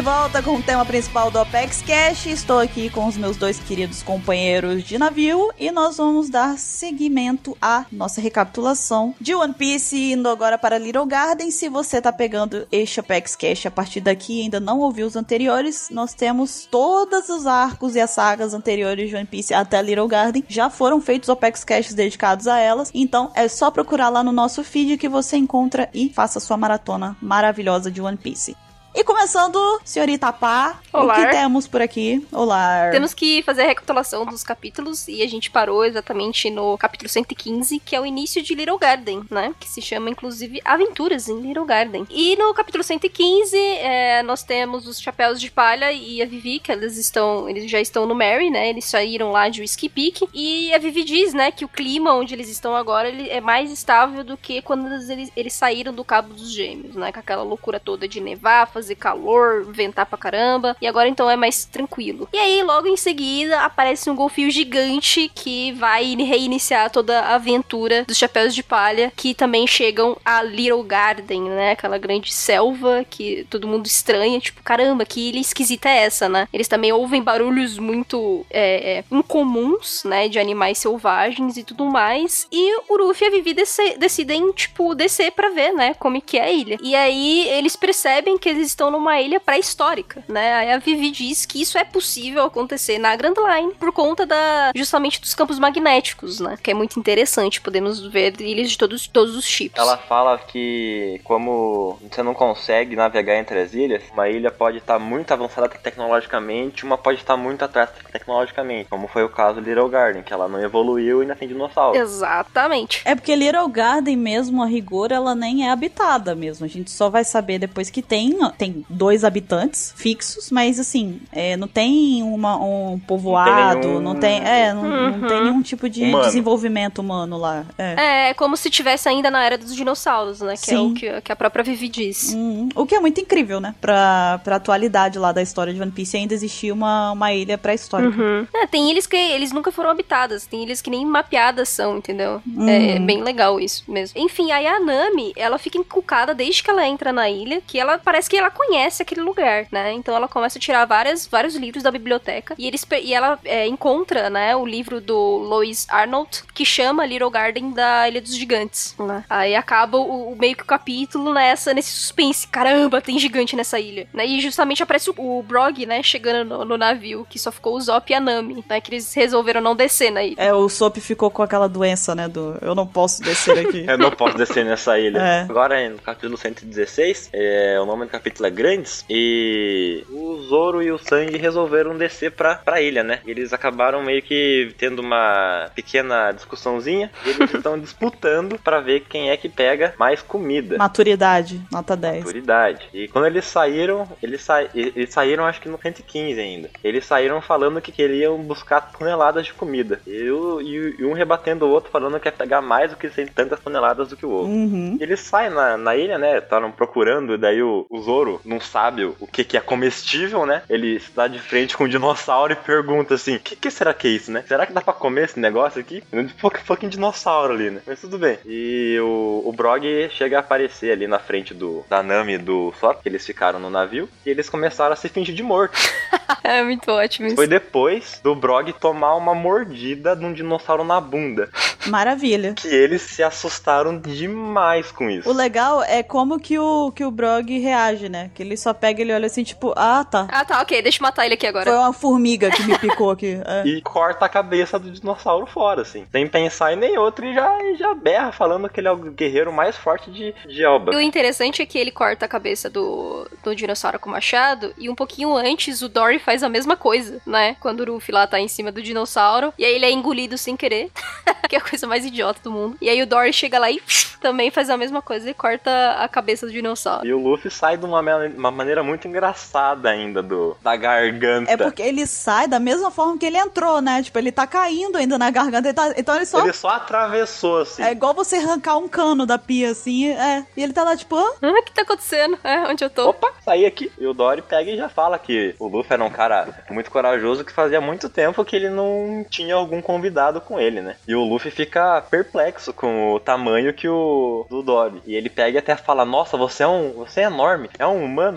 [SPEAKER 1] Volta com o tema principal do Apex Cash. Estou aqui com os meus dois queridos companheiros de navio e nós vamos dar seguimento à nossa recapitulação de One Piece, indo agora para Little Garden. Se você tá pegando este Apex Cash a partir daqui e ainda não ouviu os anteriores, nós temos todos os arcos e as sagas anteriores de One Piece até Little Garden. Já foram feitos Apex Caches dedicados a elas, então é só procurar lá no nosso feed que você encontra e faça sua maratona maravilhosa de One Piece. E começando, senhorita Pá, o
[SPEAKER 3] Olá.
[SPEAKER 1] que temos por aqui? Olá.
[SPEAKER 3] Temos que fazer a recapitulação dos capítulos e a gente parou exatamente no capítulo 115, que é o início de Little Garden, né? Que se chama, inclusive, Aventuras em Little Garden. E no capítulo 115, é, nós temos os Chapéus de Palha e a Vivi, que eles estão, eles já estão no Mary, né? Eles saíram lá de Whiskey Peak. E a Vivi diz, né, que o clima onde eles estão agora ele é mais estável do que quando eles, eles saíram do Cabo dos Gêmeos, né? Com aquela loucura toda de nevar, fazer calor, ventar pra caramba. E agora então é mais tranquilo. E aí, logo em seguida, aparece um golfinho gigante que vai reiniciar toda a aventura dos Chapéus de Palha, que também chegam a Little Garden, né? Aquela grande selva que todo mundo estranha. Tipo, caramba, que ilha esquisita é essa, né? Eles também ouvem barulhos muito é, é, incomuns, né? De animais selvagens e tudo mais. E o Ruffy e a Vivi decidem, tipo, descer pra ver, né? Como que é a ilha. E aí, eles percebem que eles estão numa ilha pré-histórica, né? Aí a Vivi diz que isso é possível acontecer na Grand Line por conta da justamente dos campos magnéticos, né? Que é muito interessante, podemos ver ilhas de todos, todos os tipos.
[SPEAKER 2] Ela fala que como você não consegue navegar entre as ilhas, uma ilha pode estar muito avançada tecnologicamente, uma pode estar muito atrás tecnologicamente, como foi o caso de Little Garden, que ela não evoluiu e ainda tem dinossauro.
[SPEAKER 3] Exatamente.
[SPEAKER 1] É porque Little Garden mesmo, a rigor, ela nem é habitada mesmo. A gente só vai saber depois que tem, tem dois habitantes fixos, mas assim, é, não tem uma, um povoado,
[SPEAKER 2] nenhum-
[SPEAKER 1] não tem, é, não, não
[SPEAKER 3] Uhum.
[SPEAKER 1] tem nenhum tipo de
[SPEAKER 2] Humano.
[SPEAKER 1] desenvolvimento humano lá. É.
[SPEAKER 3] É como se tivesse ainda na era dos dinossauros, né? Que é
[SPEAKER 1] Sim.
[SPEAKER 3] o que, que a própria Vivi diz.
[SPEAKER 1] Hum, o que é muito incrível, né? Pra, pra atualidade lá da história de One Piece ainda existia uma, uma ilha pré-histórica.
[SPEAKER 3] Uhum. É, tem ilhas que eles nunca foram habitadas, tem ilhas que nem mapeadas são, entendeu?
[SPEAKER 1] Uhum.
[SPEAKER 3] É bem legal isso mesmo. Enfim, aí a Nami, ela fica encucada desde que ela entra na ilha, que ela parece que ela conhece aquele lugar, né? Então ela começa a tirar várias, vários livros da biblioteca e, eles, e ela é, encontra, né, o livro do Lois Arnold, que chama Little Garden da Ilha dos Gigantes, né? Aí acaba o, o meio que o capítulo nessa, nesse suspense. Caramba, tem gigante nessa ilha. Né? E justamente aparece o, o Brog, né, chegando no, no navio, que só ficou o Zop e a Nami, né? Que eles resolveram não descer na ilha.
[SPEAKER 1] É, o Sop ficou com aquela doença, né? Do eu não posso descer aqui. [LAUGHS]
[SPEAKER 2] Eu não posso descer nessa ilha.
[SPEAKER 1] É.
[SPEAKER 2] Agora, no capítulo 116, é, o nome do capítulo Grandes, e o Zoro e o Sanji resolveram descer pra, pra ilha, né? Eles acabaram meio que tendo uma pequena discussãozinha, e eles estão [LAUGHS] disputando pra ver quem é que pega mais comida.
[SPEAKER 1] Maturidade, nota 10.
[SPEAKER 2] Maturidade. E quando eles saíram, eles, sa eles saíram acho que no 115 ainda. Eles saíram falando que queriam buscar toneladas de comida. E, o- e- um rebatendo o outro falando que ia pegar mais do que tantas toneladas do que o outro.
[SPEAKER 1] Uhum.
[SPEAKER 2] Eles saem na, na ilha, né? Estavam procurando, e daí o, o Zoro não sabe o que, que é comestível, né? Ele está de frente com um dinossauro e pergunta assim: O que, que será que é isso, né? Será que dá pra comer esse negócio aqui? Um fucking, fucking dinossauro ali, né? Mas tudo bem. E o, o Brog chega a aparecer ali na frente do da Nami e do Sop, que eles ficaram no navio, e eles começaram a se fingir de morto. [LAUGHS]
[SPEAKER 3] É muito ótimo isso.
[SPEAKER 2] Foi depois do Brog tomar uma mordida de um dinossauro na bunda.
[SPEAKER 1] Maravilha.
[SPEAKER 2] Que eles se assustaram demais com isso.
[SPEAKER 1] O legal é como que o, que o Brog reage, né? Que ele só pega e ele olha assim, tipo, ah, tá.
[SPEAKER 3] Ah, tá, ok, deixa eu matar ele aqui agora.
[SPEAKER 1] Foi uma formiga que me picou aqui. É.
[SPEAKER 2] E corta a cabeça do dinossauro fora, assim. Sem pensar em nem outro e já, e já berra falando que ele é o guerreiro mais forte de, de Elba.
[SPEAKER 3] E o interessante é que ele corta a cabeça do, do dinossauro com o machado, e um pouquinho antes o Dory faz a mesma coisa, né? Quando o Ruffy lá tá em cima do dinossauro, e aí ele é engolido sem querer, [LAUGHS] que é a coisa mais idiota do mundo. E aí o Dory chega lá e [LAUGHS] também faz a mesma coisa e corta a cabeça do dinossauro.
[SPEAKER 2] E o Luffy sai de uma, ma- uma maneira muito engraçada ainda do, da garganta.
[SPEAKER 1] É porque ele sai da mesma forma que ele entrou, né? Tipo, ele tá caindo ainda na garganta. ele tá- então ele só.
[SPEAKER 2] Ele só atravessou, assim.
[SPEAKER 1] É igual você arrancar um cano da pia, assim. É. E ele tá lá, tipo, ah,
[SPEAKER 3] o que tá acontecendo? É, onde eu tô?
[SPEAKER 2] Opa, saí aqui. E o Dory pega e já fala que o Luffy era um cara muito corajoso que fazia muito tempo que ele não tinha algum convidado com ele, né? E o Luffy fica perplexo com o tamanho que o do Dory. E ele pega e até fala: "Nossa, você é um, você é enorme, é um humano".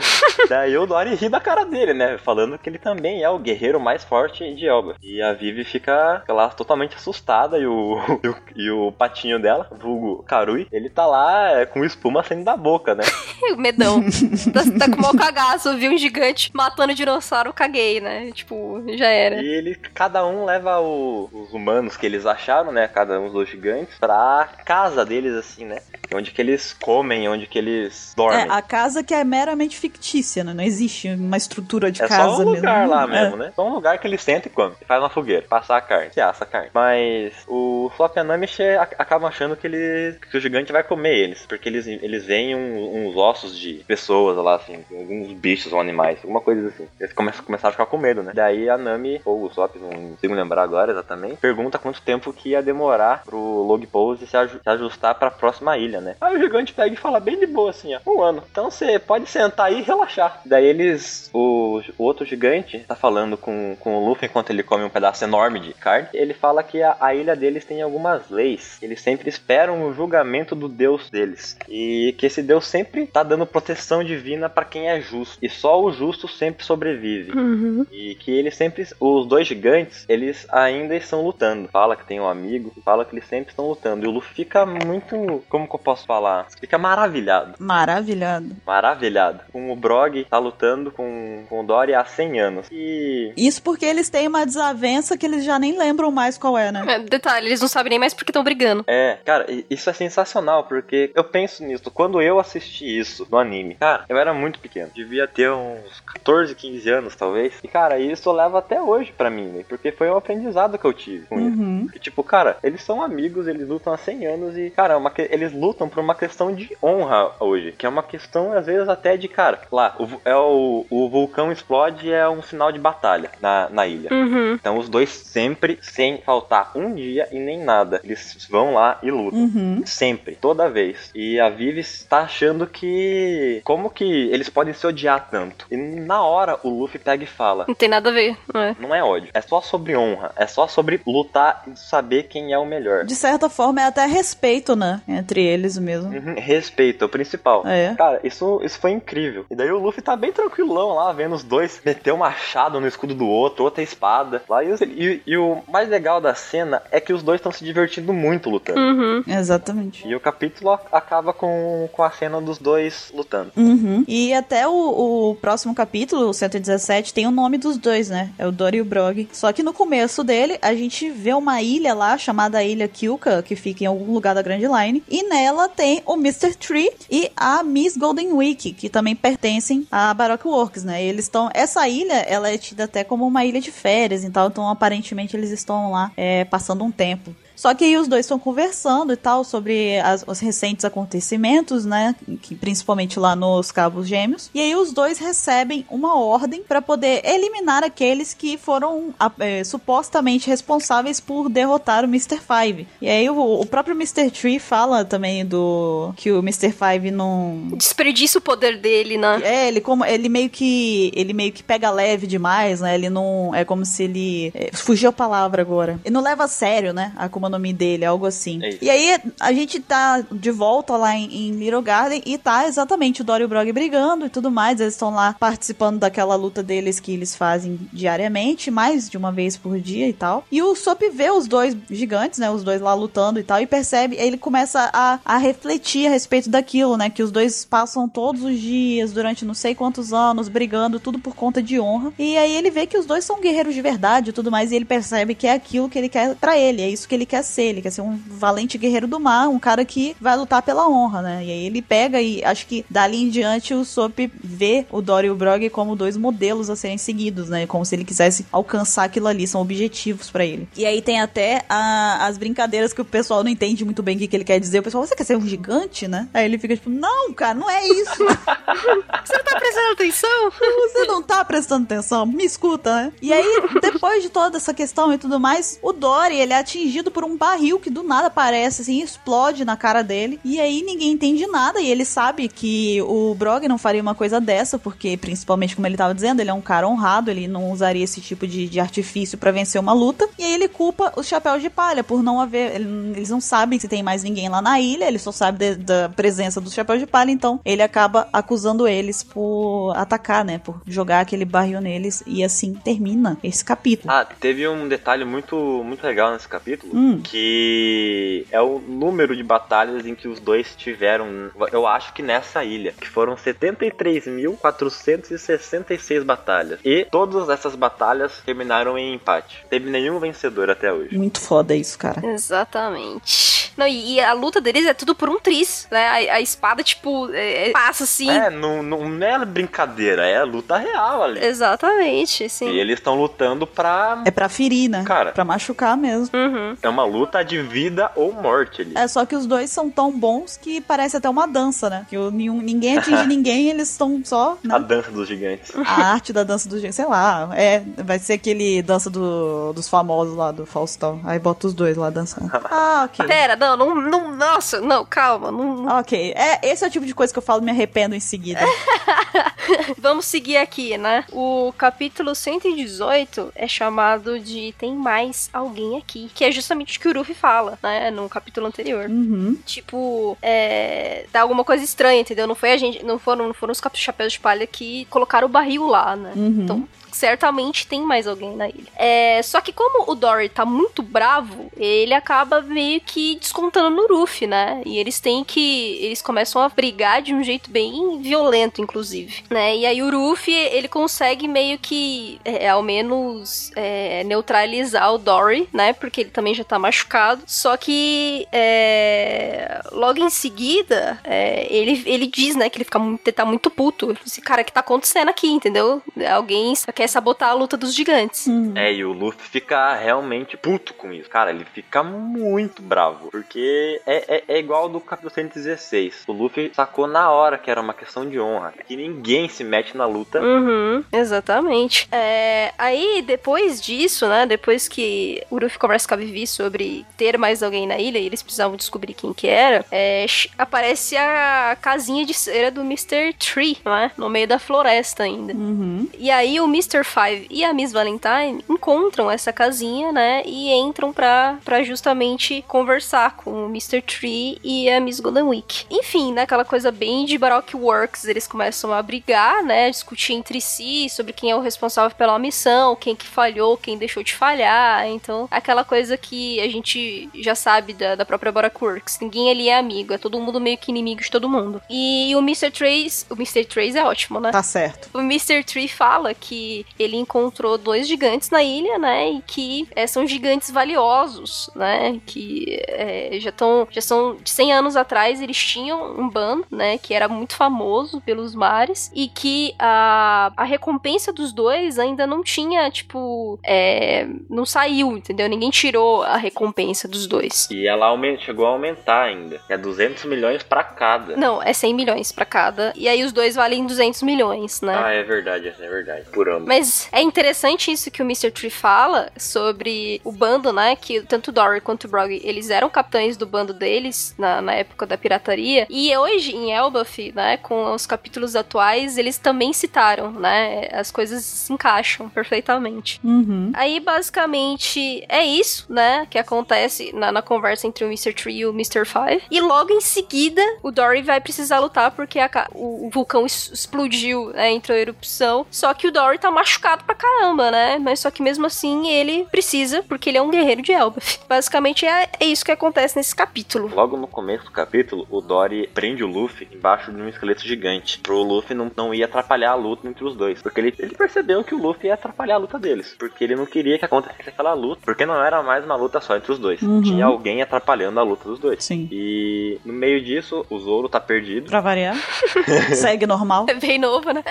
[SPEAKER 2] Daí o Dory ri da cara dele, né? Falando que ele também é o guerreiro mais forte de Elba. E a Vivi fica fica lá totalmente assustada e o, [LAUGHS] e o, e o patinho dela, vulgo Karui, ele tá lá é, com espuma saindo da boca, né? [LAUGHS]
[SPEAKER 3] O medão. [LAUGHS] tá, tá com o maior cagaço, viu um gigante matando o dinossauro, caguei, né? Tipo, já era.
[SPEAKER 2] E ele, cada um leva o- os humanos que eles acharam, né? Cada um dos gigantes, pra casa deles, assim, né? Onde que eles comem, onde que eles dormem.
[SPEAKER 1] é a casa que é meramente fictícia, né? Não existe uma estrutura de
[SPEAKER 2] É
[SPEAKER 1] casa
[SPEAKER 2] só um lugar
[SPEAKER 1] mesmo.
[SPEAKER 2] lá
[SPEAKER 1] É.
[SPEAKER 2] mesmo, né? Só um lugar que eles sentam e comem. E faz uma fogueira, passar a carne, se assa a carne. Mas o Flop e a Nami che- ac- acabam achando que, ele, que o gigante vai comer eles. Porque eles, eles veem um- uns ossos de pessoas lá, assim, alguns bichos ou animais, alguma coisa assim. Eles começam, começaram a ficar com medo, né? Daí a Nami, ou o Flop, não consigo lembrar agora exatamente, pergunta quanto tempo que ia demorar pro Log Pose se, aju- se ajustar pra próxima ilha, né? Aí o gigante pega e fala bem de boa assim, ó, um ano. Então você pode sentar aí e relaxar. Daí eles, o, o outro gigante tá falando com, com o Luffy enquanto ele come um pedaço enorme de carne. Ele fala que a, a ilha deles tem algumas leis. Eles sempre esperam o julgamento do deus deles. E que esse deus sempre tá dando proteção divina pra quem é justo. E só o justo sempre sobrevive.
[SPEAKER 3] Uhum.
[SPEAKER 2] E que eles sempre. Os dois gigantes, eles ainda estão lutando. Fala que tem um amigo, fala que eles sempre estão lutando. E o Luffy fica muito. Como que eu posso falar? Fica maravilhado.
[SPEAKER 1] Maravilhado.
[SPEAKER 2] Maravilhado. Com o Brog tá lutando com, com o Dory há 100 anos. E.
[SPEAKER 1] Isso porque eles têm uma desavença que eles já nem lembram mais qual é, né?
[SPEAKER 3] É, detalhe, eles não sabem nem mais porque estão brigando.
[SPEAKER 2] É, cara, isso é sensacional, porque eu penso nisso. Quando eu assisti isso no anime, cara, eu era muito pequeno. Devia ter uns 14, 15 anos, talvez. E, cara, isso leva até hoje pra mim, né? Porque foi um aprendizado que eu tive com isso.
[SPEAKER 1] Uhum.
[SPEAKER 2] Que, tipo, cara, eles são amigos, eles lutam há 100 anos e, cara, é uma eles lutam por uma questão de honra hoje. Que é uma questão, às vezes, até de, cara, lá, o, é o, o vulcão explode é um sinal de batalha na, na ilha.
[SPEAKER 3] Uhum.
[SPEAKER 2] Então os dois sempre, sem faltar um dia e nem nada, eles vão lá e lutam.
[SPEAKER 1] Uhum.
[SPEAKER 2] Sempre, toda vez. E a Vivi está achando que. Como que eles podem se odiar tanto? E na hora o Luffy pega e fala.
[SPEAKER 3] Não tem nada a ver, não é?
[SPEAKER 2] Não é ódio, é só sobre honra, é só sobre lutar e saber quem é o melhor.
[SPEAKER 1] De certa forma, é até respeito, né? Entre eles mesmo.
[SPEAKER 2] Uhum, Respeito, é o principal.
[SPEAKER 1] É.
[SPEAKER 2] Cara, isso, isso foi incrível. E daí o Luffy tá bem tranquilão lá, vendo os dois meter um machado no escudo do outro, outra espada. Lá, e, e- e o mais legal da cena é que os dois estão se divertindo muito lutando.
[SPEAKER 3] Uhum.
[SPEAKER 1] Exatamente.
[SPEAKER 2] E o capítulo acaba com, com a cena dos dois lutando.
[SPEAKER 1] Uhum. E até o, o próximo capítulo, o 117, tem o nome dos dois, né? É o Dory e o Brog. Só que no começo dele, a gente vê uma ilha lá, chamada Ilha Kyuka, que fica em algum lugar da Grand Line. E nela tem o Mr. Tree e a Miss Golden Week, que também pertencem à Baroque Works, né? Eles estão... Essa ilha, ela é tida até como uma ilha de férias e tal. Então, aparentemente, eles estão lá é, passando um tempo. Só que aí os dois estão conversando e tal sobre as- os recentes acontecimentos, né? Que, principalmente lá nos Cabos Gêmeos. E aí os dois recebem uma ordem para poder eliminar aqueles que foram é, supostamente responsáveis por derrotar o Mr. Five. E aí o, o próprio Mr. Tree fala também do que o Mr. Five não
[SPEAKER 3] Desperdiça o poder dele, né?
[SPEAKER 1] é, ele como ele meio que ele meio que pega leve demais, né? Ele não é como se ele é, fugiu a palavra agora. Ele não leva a sério, né? A Akuma nome dele, algo assim.
[SPEAKER 2] É
[SPEAKER 1] e aí a gente tá de volta lá em, em Little Garden e tá exatamente o Dory e o Brog brigando e tudo mais. Eles estão lá participando daquela luta deles que eles fazem diariamente, mais de uma vez por dia e tal. E o Sop vê os dois gigantes, né? Os dois lá lutando e tal, e percebe, ele começa a, a refletir a respeito daquilo, né? Que os dois passam todos os dias, durante não sei quantos anos, brigando, tudo por conta de honra. E aí ele vê que os dois são guerreiros de verdade e tudo mais, e ele percebe que é aquilo que ele quer pra ele, é isso que ele quer ser. Ele quer ser um valente guerreiro do mar, um cara que vai lutar pela honra, né? E aí ele pega e acho que dali em diante o Sop vê o Dory e o Brog como dois modelos a serem seguidos, né? Como se ele quisesse alcançar aquilo ali, são objetivos pra ele. E aí tem até a- as brincadeiras que o pessoal não entende muito bem o que, que ele quer dizer. O pessoal, você quer ser um gigante, né? Aí ele fica tipo, não, cara, não é isso. [LAUGHS]
[SPEAKER 3] Você não tá prestando atenção?
[SPEAKER 1] Você não tá prestando atenção? Me escuta, né? E aí, depois de toda essa questão e tudo mais, o Dory, ele é atingido por um barril que do nada aparece, assim, explode na cara dele. E aí ninguém entende nada. E ele sabe que o Brog não faria uma coisa dessa, porque, principalmente como ele tava dizendo, ele é um cara honrado, ele não usaria esse tipo de, de artifício pra vencer uma luta. E aí ele culpa os chapéus de palha por não haver. ele- eles não sabem se tem mais ninguém lá na ilha, ele só sabe de- da presença dos chapéus de palha, então ele acaba acusando eles por atacar, né? Por jogar aquele barril neles. E assim termina esse capítulo.
[SPEAKER 2] Ah, teve um detalhe muito, muito legal nesse capítulo,
[SPEAKER 1] Hum.
[SPEAKER 2] Que é o número de batalhas em que os dois tiveram, eu acho que nessa ilha, que foram 73.466 batalhas. E todas essas batalhas terminaram em empate. Teve nenhum vencedor até hoje.
[SPEAKER 1] Muito foda isso, cara.
[SPEAKER 3] Exatamente. Não, e, e a luta deles é tudo por um tris, né? A, a espada, tipo, é- é- passa assim.
[SPEAKER 2] É, não, não, não é brincadeira, é luta real ali.
[SPEAKER 3] Exatamente,
[SPEAKER 2] E
[SPEAKER 3] sim.
[SPEAKER 2] eles estão lutando pra.
[SPEAKER 1] É pra ferir, né?
[SPEAKER 2] Cara.
[SPEAKER 1] Pra machucar mesmo.
[SPEAKER 3] Uhum.
[SPEAKER 2] É uma luta de vida ou morte ali.
[SPEAKER 1] É só que os dois são tão bons que parece até uma dança, né? Que o- nenhum, ninguém atinge [LAUGHS] ninguém, eles estão só,
[SPEAKER 2] A
[SPEAKER 1] né?
[SPEAKER 2] dança dos gigantes.
[SPEAKER 1] A arte da dança do jeito, sei lá. É, vai ser aquele dança do, dos famosos lá do Faustão. Aí bota os dois lá dançando. [LAUGHS] Ah, ok.
[SPEAKER 3] Pera, não, não, não, nossa, não, calma, não, não-
[SPEAKER 1] Ok, é, esse é o tipo de coisa que eu falo e me arrependo em seguida. [LAUGHS]
[SPEAKER 3] Vamos seguir aqui, né? O capítulo 118 é chamado de Tem Mais Alguém Aqui, que é justamente o que o Ruffy fala, né? No capítulo anterior.
[SPEAKER 1] Uhum.
[SPEAKER 3] Tipo, é. Dá alguma coisa estranha, entendeu? Não foi a gente. Não foram, não foram os chapéus de palha que colocaram o barril lá, né?
[SPEAKER 1] Uhum.
[SPEAKER 3] Então, certamente tem mais alguém na ilha. É, só que como o Dory tá muito bravo, ele acaba meio que descontando no Ruffy, né? E eles têm que... Eles começam a brigar de um jeito bem violento, inclusive, né? E aí o Ruffy, ele consegue meio que, é, ao menos, é, neutralizar o Dory, né? Porque ele também já tá machucado. Só que, é, logo em seguida, é, ele, ele diz, né, que ele fica muito, tá muito puto. Esse cara, que tá acontecendo aqui, entendeu? Alguém quer sabotar a luta dos gigantes.
[SPEAKER 1] Uhum.
[SPEAKER 2] É, e o Luffy fica realmente puto com isso. Cara, ele fica muito bravo. Porque é, é, é igual ao do capítulo 116. O Luffy sacou na hora que era uma questão de honra. Que ninguém se mete na luta.
[SPEAKER 3] Uhum, exatamente. É, aí, depois disso, né? Depois que o Ruffy conversa com a Vivi sobre ter mais alguém na ilha e eles precisavam descobrir quem que era, é, aparece a casinha de cera do Mr. Tree, né? No meio da floresta ainda.
[SPEAKER 1] Uhum.
[SPEAKER 3] E aí o Mr. Five e a Miss Valentine encontram essa casinha, né? E entram pra, pra justamente conversar com o Mr. Tree e a Miss Golden Week. Enfim, né? Aquela coisa bem de Baroque Works, eles começam a brigar, né? Discutir entre si sobre quem é o responsável pela missão, quem que falhou, quem deixou de falhar. Então, aquela coisa que a gente já sabe da, da própria Baroque Works. Ninguém ali é amigo, é todo mundo meio que inimigo de todo mundo. E o Mr. Trace, o Mr. Trace é ótimo, né?
[SPEAKER 1] Tá certo.
[SPEAKER 3] O Mr. Tree fala que ele encontrou dois gigantes na ilha, né? E que é, são gigantes valiosos, né? Que é, já estão. Já são de 100 anos atrás, eles tinham um bando, né? Que era muito famoso pelos mares. E que a, a recompensa dos dois ainda não tinha, tipo. é, não saiu, entendeu? Ninguém tirou a recompensa dos dois.
[SPEAKER 2] E ela chegou a aumentar ainda. É 200 milhões pra cada.
[SPEAKER 3] Não, é 100 milhões pra cada. E aí os dois valem 200 milhões, né?
[SPEAKER 2] Ah, é verdade, é verdade. Por ambos.
[SPEAKER 3] Mas é interessante isso que o Mr. Tree fala sobre o bando, né? Que tanto Dory quanto o Brog, eles eram capitães do bando deles na, na época da pirataria. E hoje, em Elbaf, né? Com os capítulos atuais, eles também citaram, né? As coisas se encaixam perfeitamente.
[SPEAKER 1] Uhum.
[SPEAKER 3] Aí, basicamente, é isso, né? Que acontece na, na conversa entre o Mr. Tree e o Mr. Five. E logo em seguida, o Dory vai precisar lutar porque a o, o vulcão explodiu, né? Entrou em erupção. Só que o Dory tá machucado pra caramba, né? Mas só que mesmo assim ele precisa, porque ele é um guerreiro de Elbaf. [LAUGHS] Basicamente é, é isso que acontece nesse capítulo.
[SPEAKER 2] Logo no começo do capítulo, o Dory prende o Luffy embaixo de um esqueleto gigante. Pro Luffy não, não ia atrapalhar a luta entre os dois. Porque ele, ele percebeu que o Luffy ia atrapalhar a luta deles. Porque ele não queria que acontecesse aquela luta. Porque não era mais uma luta só entre os dois.
[SPEAKER 1] Uhum.
[SPEAKER 2] Tinha alguém atrapalhando a luta dos dois.
[SPEAKER 1] Sim.
[SPEAKER 2] E no meio disso, o Zoro tá perdido.
[SPEAKER 1] Pra variar. [LAUGHS] Segue normal.
[SPEAKER 3] É bem novo, né?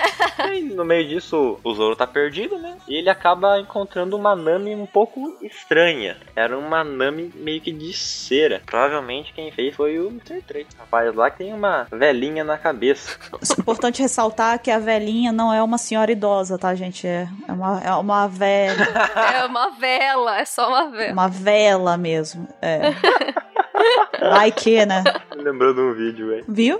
[SPEAKER 2] E no meio disso, o Zoro tá perdido, né? E ele acaba encontrando uma Nami um pouco estranha. Era uma Nami meio que de cera. Provavelmente quem fez foi o Mr. 3. Rapaz, lá que tem uma velhinha na cabeça. [LAUGHS]
[SPEAKER 1] É importante ressaltar que a velhinha não é uma senhora idosa, tá, gente? É, é uma, é uma velha. [LAUGHS]
[SPEAKER 3] É uma vela, é só uma vela.
[SPEAKER 1] Uma vela mesmo. É. [LAUGHS] Vai que, né?
[SPEAKER 2] Lembrou de um vídeo, velho.
[SPEAKER 1] Viu?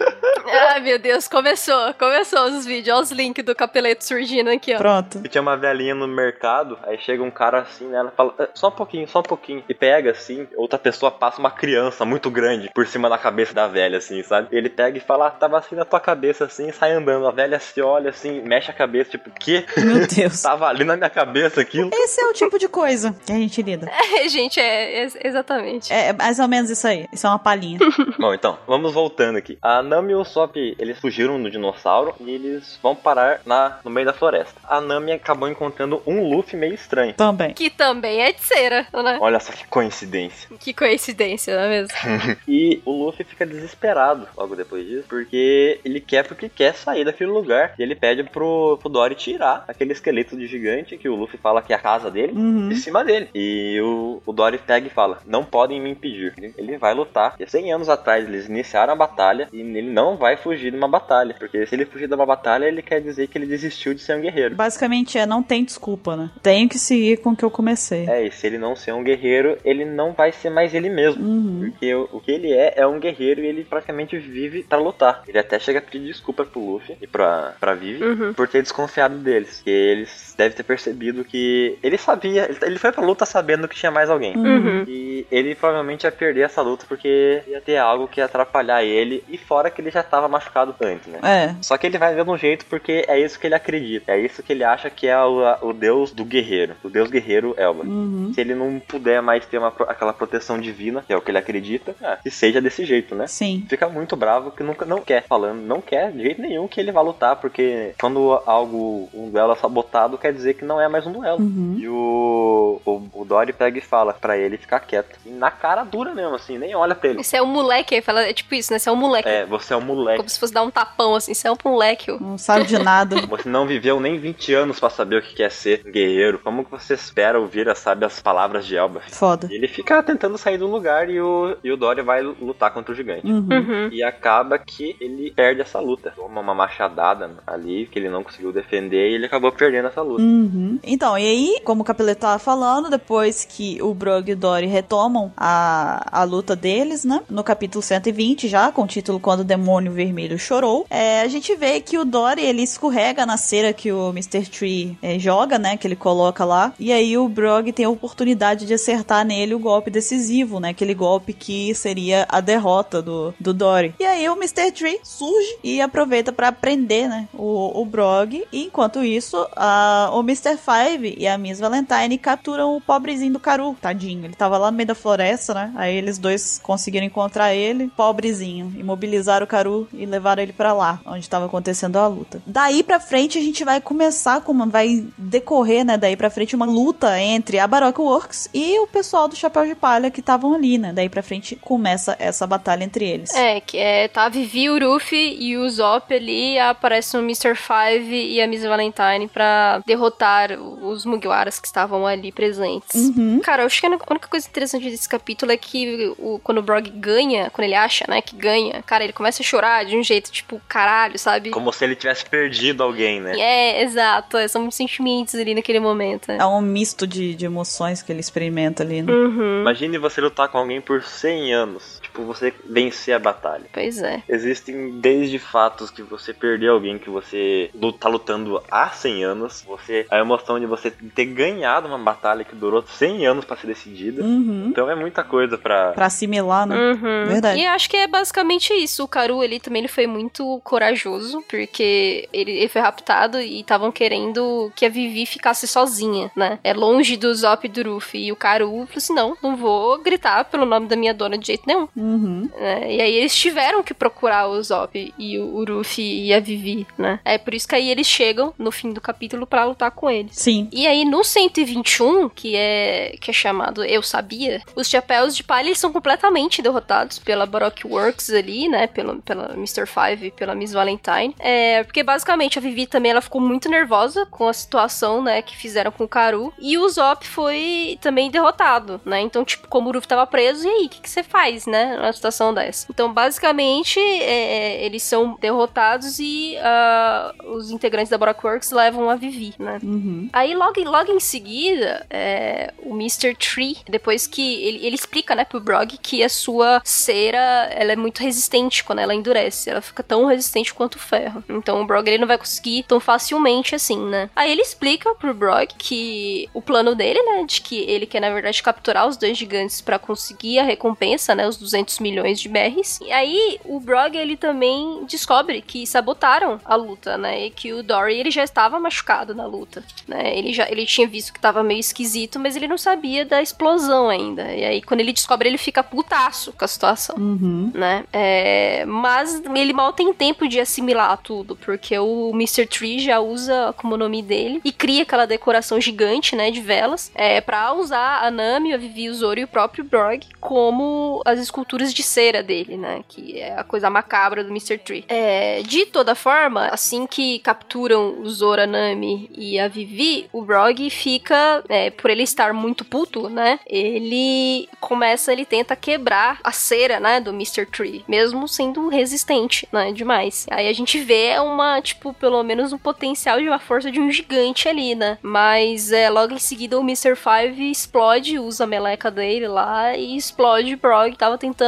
[SPEAKER 3] Ai, meu Deus, começou. Começou os vídeos. Olha os links do capeleto surgindo aqui, ó.
[SPEAKER 1] Pronto.
[SPEAKER 2] E tinha uma velhinha no mercado, aí chega um cara assim nela e fala, "Ah, só um pouquinho, só um pouquinho. E pega assim, outra pessoa passa uma criança muito grande por cima da cabeça da velha, assim, sabe? E ele pega e fala, ah, tava assim na tua cabeça, assim, e sai andando. A velha se olha assim, mexe a cabeça, tipo, que?
[SPEAKER 1] Meu Deus. [LAUGHS]
[SPEAKER 2] Tava ali na minha cabeça aquilo.
[SPEAKER 1] Esse é o tipo de coisa que a gente lida.
[SPEAKER 3] É, [LAUGHS] gente, é, é- exatamente.
[SPEAKER 1] É mais ou menos isso aí. Isso é uma palhinha. [LAUGHS]
[SPEAKER 2] Bom, então, vamos voltando aqui. A Nami e o Sop, eles fugiram do dinossauro e eles vão parar na, no meio da floresta. A Nami acabou encontrando um Luffy meio estranho.
[SPEAKER 1] Também.
[SPEAKER 3] Que também é de cera, né?
[SPEAKER 2] Olha só que coincidência.
[SPEAKER 3] Que coincidência, não é mesmo? [LAUGHS]
[SPEAKER 2] E o Luffy fica desesperado logo depois disso, porque ele quer porque quer sair daquele lugar. E ele pede pro, pro Dory tirar aquele esqueleto de gigante que o Luffy fala que é a casa dele.
[SPEAKER 1] Uhum.
[SPEAKER 2] De cima dele. E o, o Dory pega e fala: Não podem me impedir. Ele, ele vai lutar. E há 100 anos atrás eles iniciaram a batalha. E ele não vai fugir de uma batalha. Porque se ele fugir de uma batalha, ele quer dizer que ele desistiu de ser um guerreiro.
[SPEAKER 1] Basicamente é, não tem desculpa, né? Tenho que seguir com o que eu comecei.
[SPEAKER 2] É, e se ele não ser um guerreiro, ele não vai ser mais ele mesmo.
[SPEAKER 1] Uhum.
[SPEAKER 2] Porque o, o que ele é é um guerreiro e ele praticamente vive pra lutar. Ele até chega a pedir desculpa pro Luffy e pra, pra Vivi
[SPEAKER 3] Uhum.
[SPEAKER 2] por ter desconfiado deles. Porque eles devem ter percebido que ele sabia, ele, foi pra luta sabendo que tinha mais alguém.
[SPEAKER 3] Uhum.
[SPEAKER 2] E ele provavelmente ia perder essa luta porque ia ter algo que ia atrapalhar ele. E fora que ele já tava machucado antes, né?
[SPEAKER 1] É.
[SPEAKER 2] Só que ele vai ver de um jeito porque é isso que ele acredita. É isso que ele acha que é o, o deus do guerreiro. O deus guerreiro Elba.
[SPEAKER 1] Uhum.
[SPEAKER 2] Se ele não puder mais ter uma, aquela proteção divina, que é o que ele acredita, ah, que seja desse jeito, né?
[SPEAKER 1] Sim.
[SPEAKER 2] Fica muito bravo que nunca não quer, falando, não quer de jeito nenhum que ele vá lutar, porque quando algo, um duelo é sabotado, quer dizer que não é mais um duelo.
[SPEAKER 1] Uhum.
[SPEAKER 2] E o, o, o Dory pega e fala pra ele ficar quieto. E na cara dura mesmo, assim, nem olha pra ele.
[SPEAKER 3] Você é um moleque, aí fala, é tipo isso, né? Você é um moleque.
[SPEAKER 2] É, você é um moleque.
[SPEAKER 3] Como se fosse dar um tapão, assim. Você é um moleque.
[SPEAKER 1] Não sabe de nada. [LAUGHS]
[SPEAKER 2] Você não viveu nem 20 anos pra saber o que quer ser um guerreiro. Como que você espera ouvir as sábias palavras de Elba?
[SPEAKER 1] Foda.
[SPEAKER 2] E ele fica tentando sair do lugar e o, e o Dory vai lutar contra o gigante.
[SPEAKER 1] Uhum.
[SPEAKER 3] Uhum.
[SPEAKER 2] E acaba que ele perde essa luta. Toma uma machadada ali que ele não conseguiu defender e ele acabou perdendo essa luta.
[SPEAKER 1] Uhum. Então, e aí, como o Capeleto tava falando, depois que o Brog e o Dory retomam a, a luta deles, né? No capítulo 120 já, com o título Quando o Demônio Vermelho Chorou, é, a gente vê que o Dory, ele escorrega na cera que o Mr. Tree é, joga, né? Que ele coloca lá. E aí o Brog tem a oportunidade de acertar nele o golpe decisivo, né? Aquele golpe que seria a derrota do, do Dory. E aí o Mr. Tree surge e aproveita pra prender, né? O, o Brog. E enquanto isso, a, o Mr. Five e a Miss Valentine capturam o pobrezinho do Caru, tadinho. Ele tava lá no meio da floresta, né? Aí eles dois conseguiram encontrar ele, pobrezinho. Imobilizaram o Caru e levaram ele pra lá, onde tava acontecendo a luta. Daí pra frente a gente vai começar como vai decorrer, né? Daí pra frente uma luta entre a Baroque Works e o pessoal do Chapéu de Palha que estavam ali, né? Daí pra frente começa essa batalha entre eles.
[SPEAKER 3] É, que é, tá a Vivi, o Ruffy e o Zop ali, aparece o Mr. Five e a Miss Valentine pra derrotar os Mugiwaras que estavam ali presentes.
[SPEAKER 1] Uhum.
[SPEAKER 3] Cara, eu acho que a única coisa interessante desse capítulo é que o- quando o Brog ganha, quando ele acha, né, que ganha, cara, ele começa a chorar de um jeito, tipo, caralho, sabe?
[SPEAKER 2] Como se ele tivesse perdido alguém, né?
[SPEAKER 3] É, exato. é, São muitos sentimentos ali naquele momento. né?
[SPEAKER 1] É um misto de, de emoções que ele experimenta ali, né?
[SPEAKER 3] Uhum.
[SPEAKER 2] Imagine você lutar com alguém por 100 anos. Tipo, você vencer a batalha.
[SPEAKER 3] Pois é.
[SPEAKER 2] Existem desde fatos que você perdeu alguém que você tá lutando há 100 anos. Você A emoção de você ter ganhado uma batalha que durou 100 anos pra ser decidida.
[SPEAKER 1] Uhum.
[SPEAKER 2] Então é muita coisa pra.
[SPEAKER 1] Pra assimilar, né?
[SPEAKER 3] Uhum.
[SPEAKER 1] Verdade.
[SPEAKER 3] E eu acho que é basicamente isso. O Karu, ele também ele foi muito corajoso, porque ele, ele foi raptado e estavam querendo que a Vivi ficasse sozinha, né? É longe do Zop e do Ruffy. E o Karu falou assim: não, não vou gritar pelo nome da minha dona de jeito nenhum.
[SPEAKER 1] Uhum.
[SPEAKER 3] né? E aí eles tiveram que procurar o Zop e o, Ruffy e a Vivi, né? É por isso que aí eles chegam no fim do capítulo pra lutar com eles.
[SPEAKER 1] Sim.
[SPEAKER 3] E aí no 121, que é que é chamado Eu Sabia, os chapéus de palha eles são completamente derrotados pela Baroque Works ali, né, pelo, pela Mr. Five e pela Miss Valentine. É, porque basicamente a Vivi também ela ficou muito nervosa com a situação, né, que fizeram com o Karu, e o Zop foi também derrotado, né? Então, tipo, como o Ruffy tava preso, e aí, o que que você faz, né, numa situação dessa? Então, basicamente, é, eles são derrotados e ah, os integrantes da Baroque Works levam a Vivi, né?
[SPEAKER 1] Uhum.
[SPEAKER 3] Aí logo, logo em seguida, é, o Mr. Tree, depois que ele, ele explica, né, pro Brog que a sua cera, ela é muito resistente quando ela endurece, ela fica tão resistente quanto o ferro. Então o Brog ele não vai conseguir tão facilmente assim, né? Aí ele explica pro Brog que o plano dele, né, de que ele quer na verdade capturar os dois gigantes pra conseguir a recompensa, né, os 200 milhões de berries. E aí o Brog ele também descobre que sabotaram a luta, né, e que o Dory ele já estava machucado na luta, né? Ele já ele tinha visto que tava meio esquisito, mas ele não sabia da explosão ainda. E aí quando ele descobre, ele fica putaço com a situação
[SPEAKER 1] Uhum.
[SPEAKER 3] né? É, mas ele mal tem tempo de assimilar tudo, porque o Mr. Tree já usa como nome dele e cria aquela decoração gigante, né, de velas, é, pra usar a Nami, a Vivi, o Zoro e o próprio Brog como as esculturas de cera dele, né, que é a coisa macabra do Mr. Tree. É, de toda forma, assim que capturam o Zoro, a Nami e a Vivi, o Brog fica, é, por ele estar muito puto, né, ele começa, ele tenta quebrar a cera, né, do Mr. Tree, mesmo sendo resistente, né, demais. Aí a gente vê uma, tipo, pelo menos um potencial de uma força de um gigante ali, né, mas é, logo em seguida o Mr. Five explode, usa a meleca dele lá e explode o Brog, tava tentando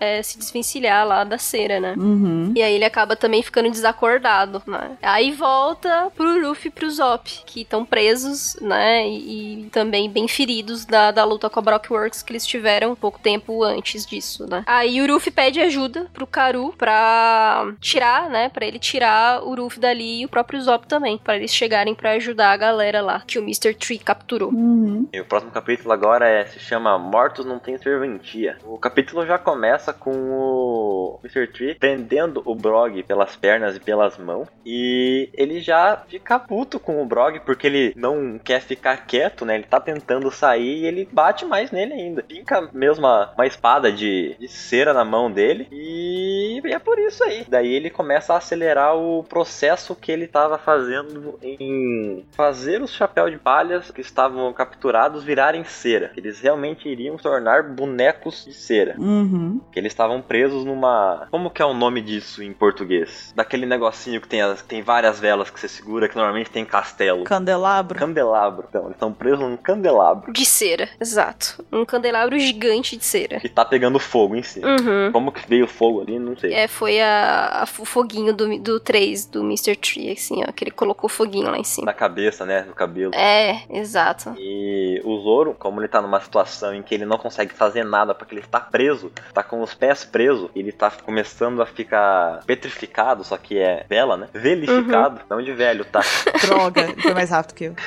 [SPEAKER 3] é, se desvencilhar lá da cera, né.
[SPEAKER 1] Uhum.
[SPEAKER 3] E aí ele acaba também ficando desacordado, né? Aí volta pro Luffy e pro Zop, que estão presos, né? E, e também bem feridos da, da luta com a Brockworks que eles tiveram pouco tempo antes disso, né? Aí o Luffy pede ajuda pro Karu pra tirar, né? Pra ele tirar o Luffy dali e o próprio Zop também, pra eles chegarem pra ajudar a galera lá que o Mr. Tree capturou.
[SPEAKER 1] Uhum.
[SPEAKER 2] E o próximo capítulo agora é, se chama Mortos Não Tem Serventia. O capítulo já começa com o Mr. Tree prendendo o Brog pelas pernas e pelas mãos. E ele já fica puto com o Brog porque ele não quer ficar quieto, né? Ele tá tentando sair e ele bate mais nele ainda. Fica mesmo uma, espada de, de cera na mão dele. E é por isso aí. Daí ele começa a acelerar o processo que ele tava fazendo em fazer os chapéus de palhas que estavam capturados virarem cera. Eles realmente iriam tornar bonecos de cera.
[SPEAKER 1] Uhum.
[SPEAKER 2] Que eles estavam presos numa. Como que é o nome disso em português? Daquele negocinho que tem, as... tem várias velas que você segura, que normalmente tem castelo.
[SPEAKER 1] Candelabro.
[SPEAKER 2] Candelabro. Então, eles estão presos num candelabro.
[SPEAKER 3] De cera, exato. Um candelabro gigante de cera.
[SPEAKER 2] Que tá pegando fogo em cima.
[SPEAKER 3] Uhum.
[SPEAKER 2] Como que veio fogo ali, não sei.
[SPEAKER 3] É, foi a, a- o foguinho do, do 3, do Mr. Tree, assim, ó, que ele colocou foguinho lá em cima.
[SPEAKER 2] Na cabeça, né? No cabelo.
[SPEAKER 3] É, exato.
[SPEAKER 2] E o Zoro, como ele tá numa situação em que ele não consegue fazer nada porque ele está preso, tá com os pés presos, ele tá começando a ficar petrificado, só que é vela, né? Velificado, não de velho, tá? [LAUGHS]
[SPEAKER 1] Droga, foi mais rápido que eu. [LAUGHS]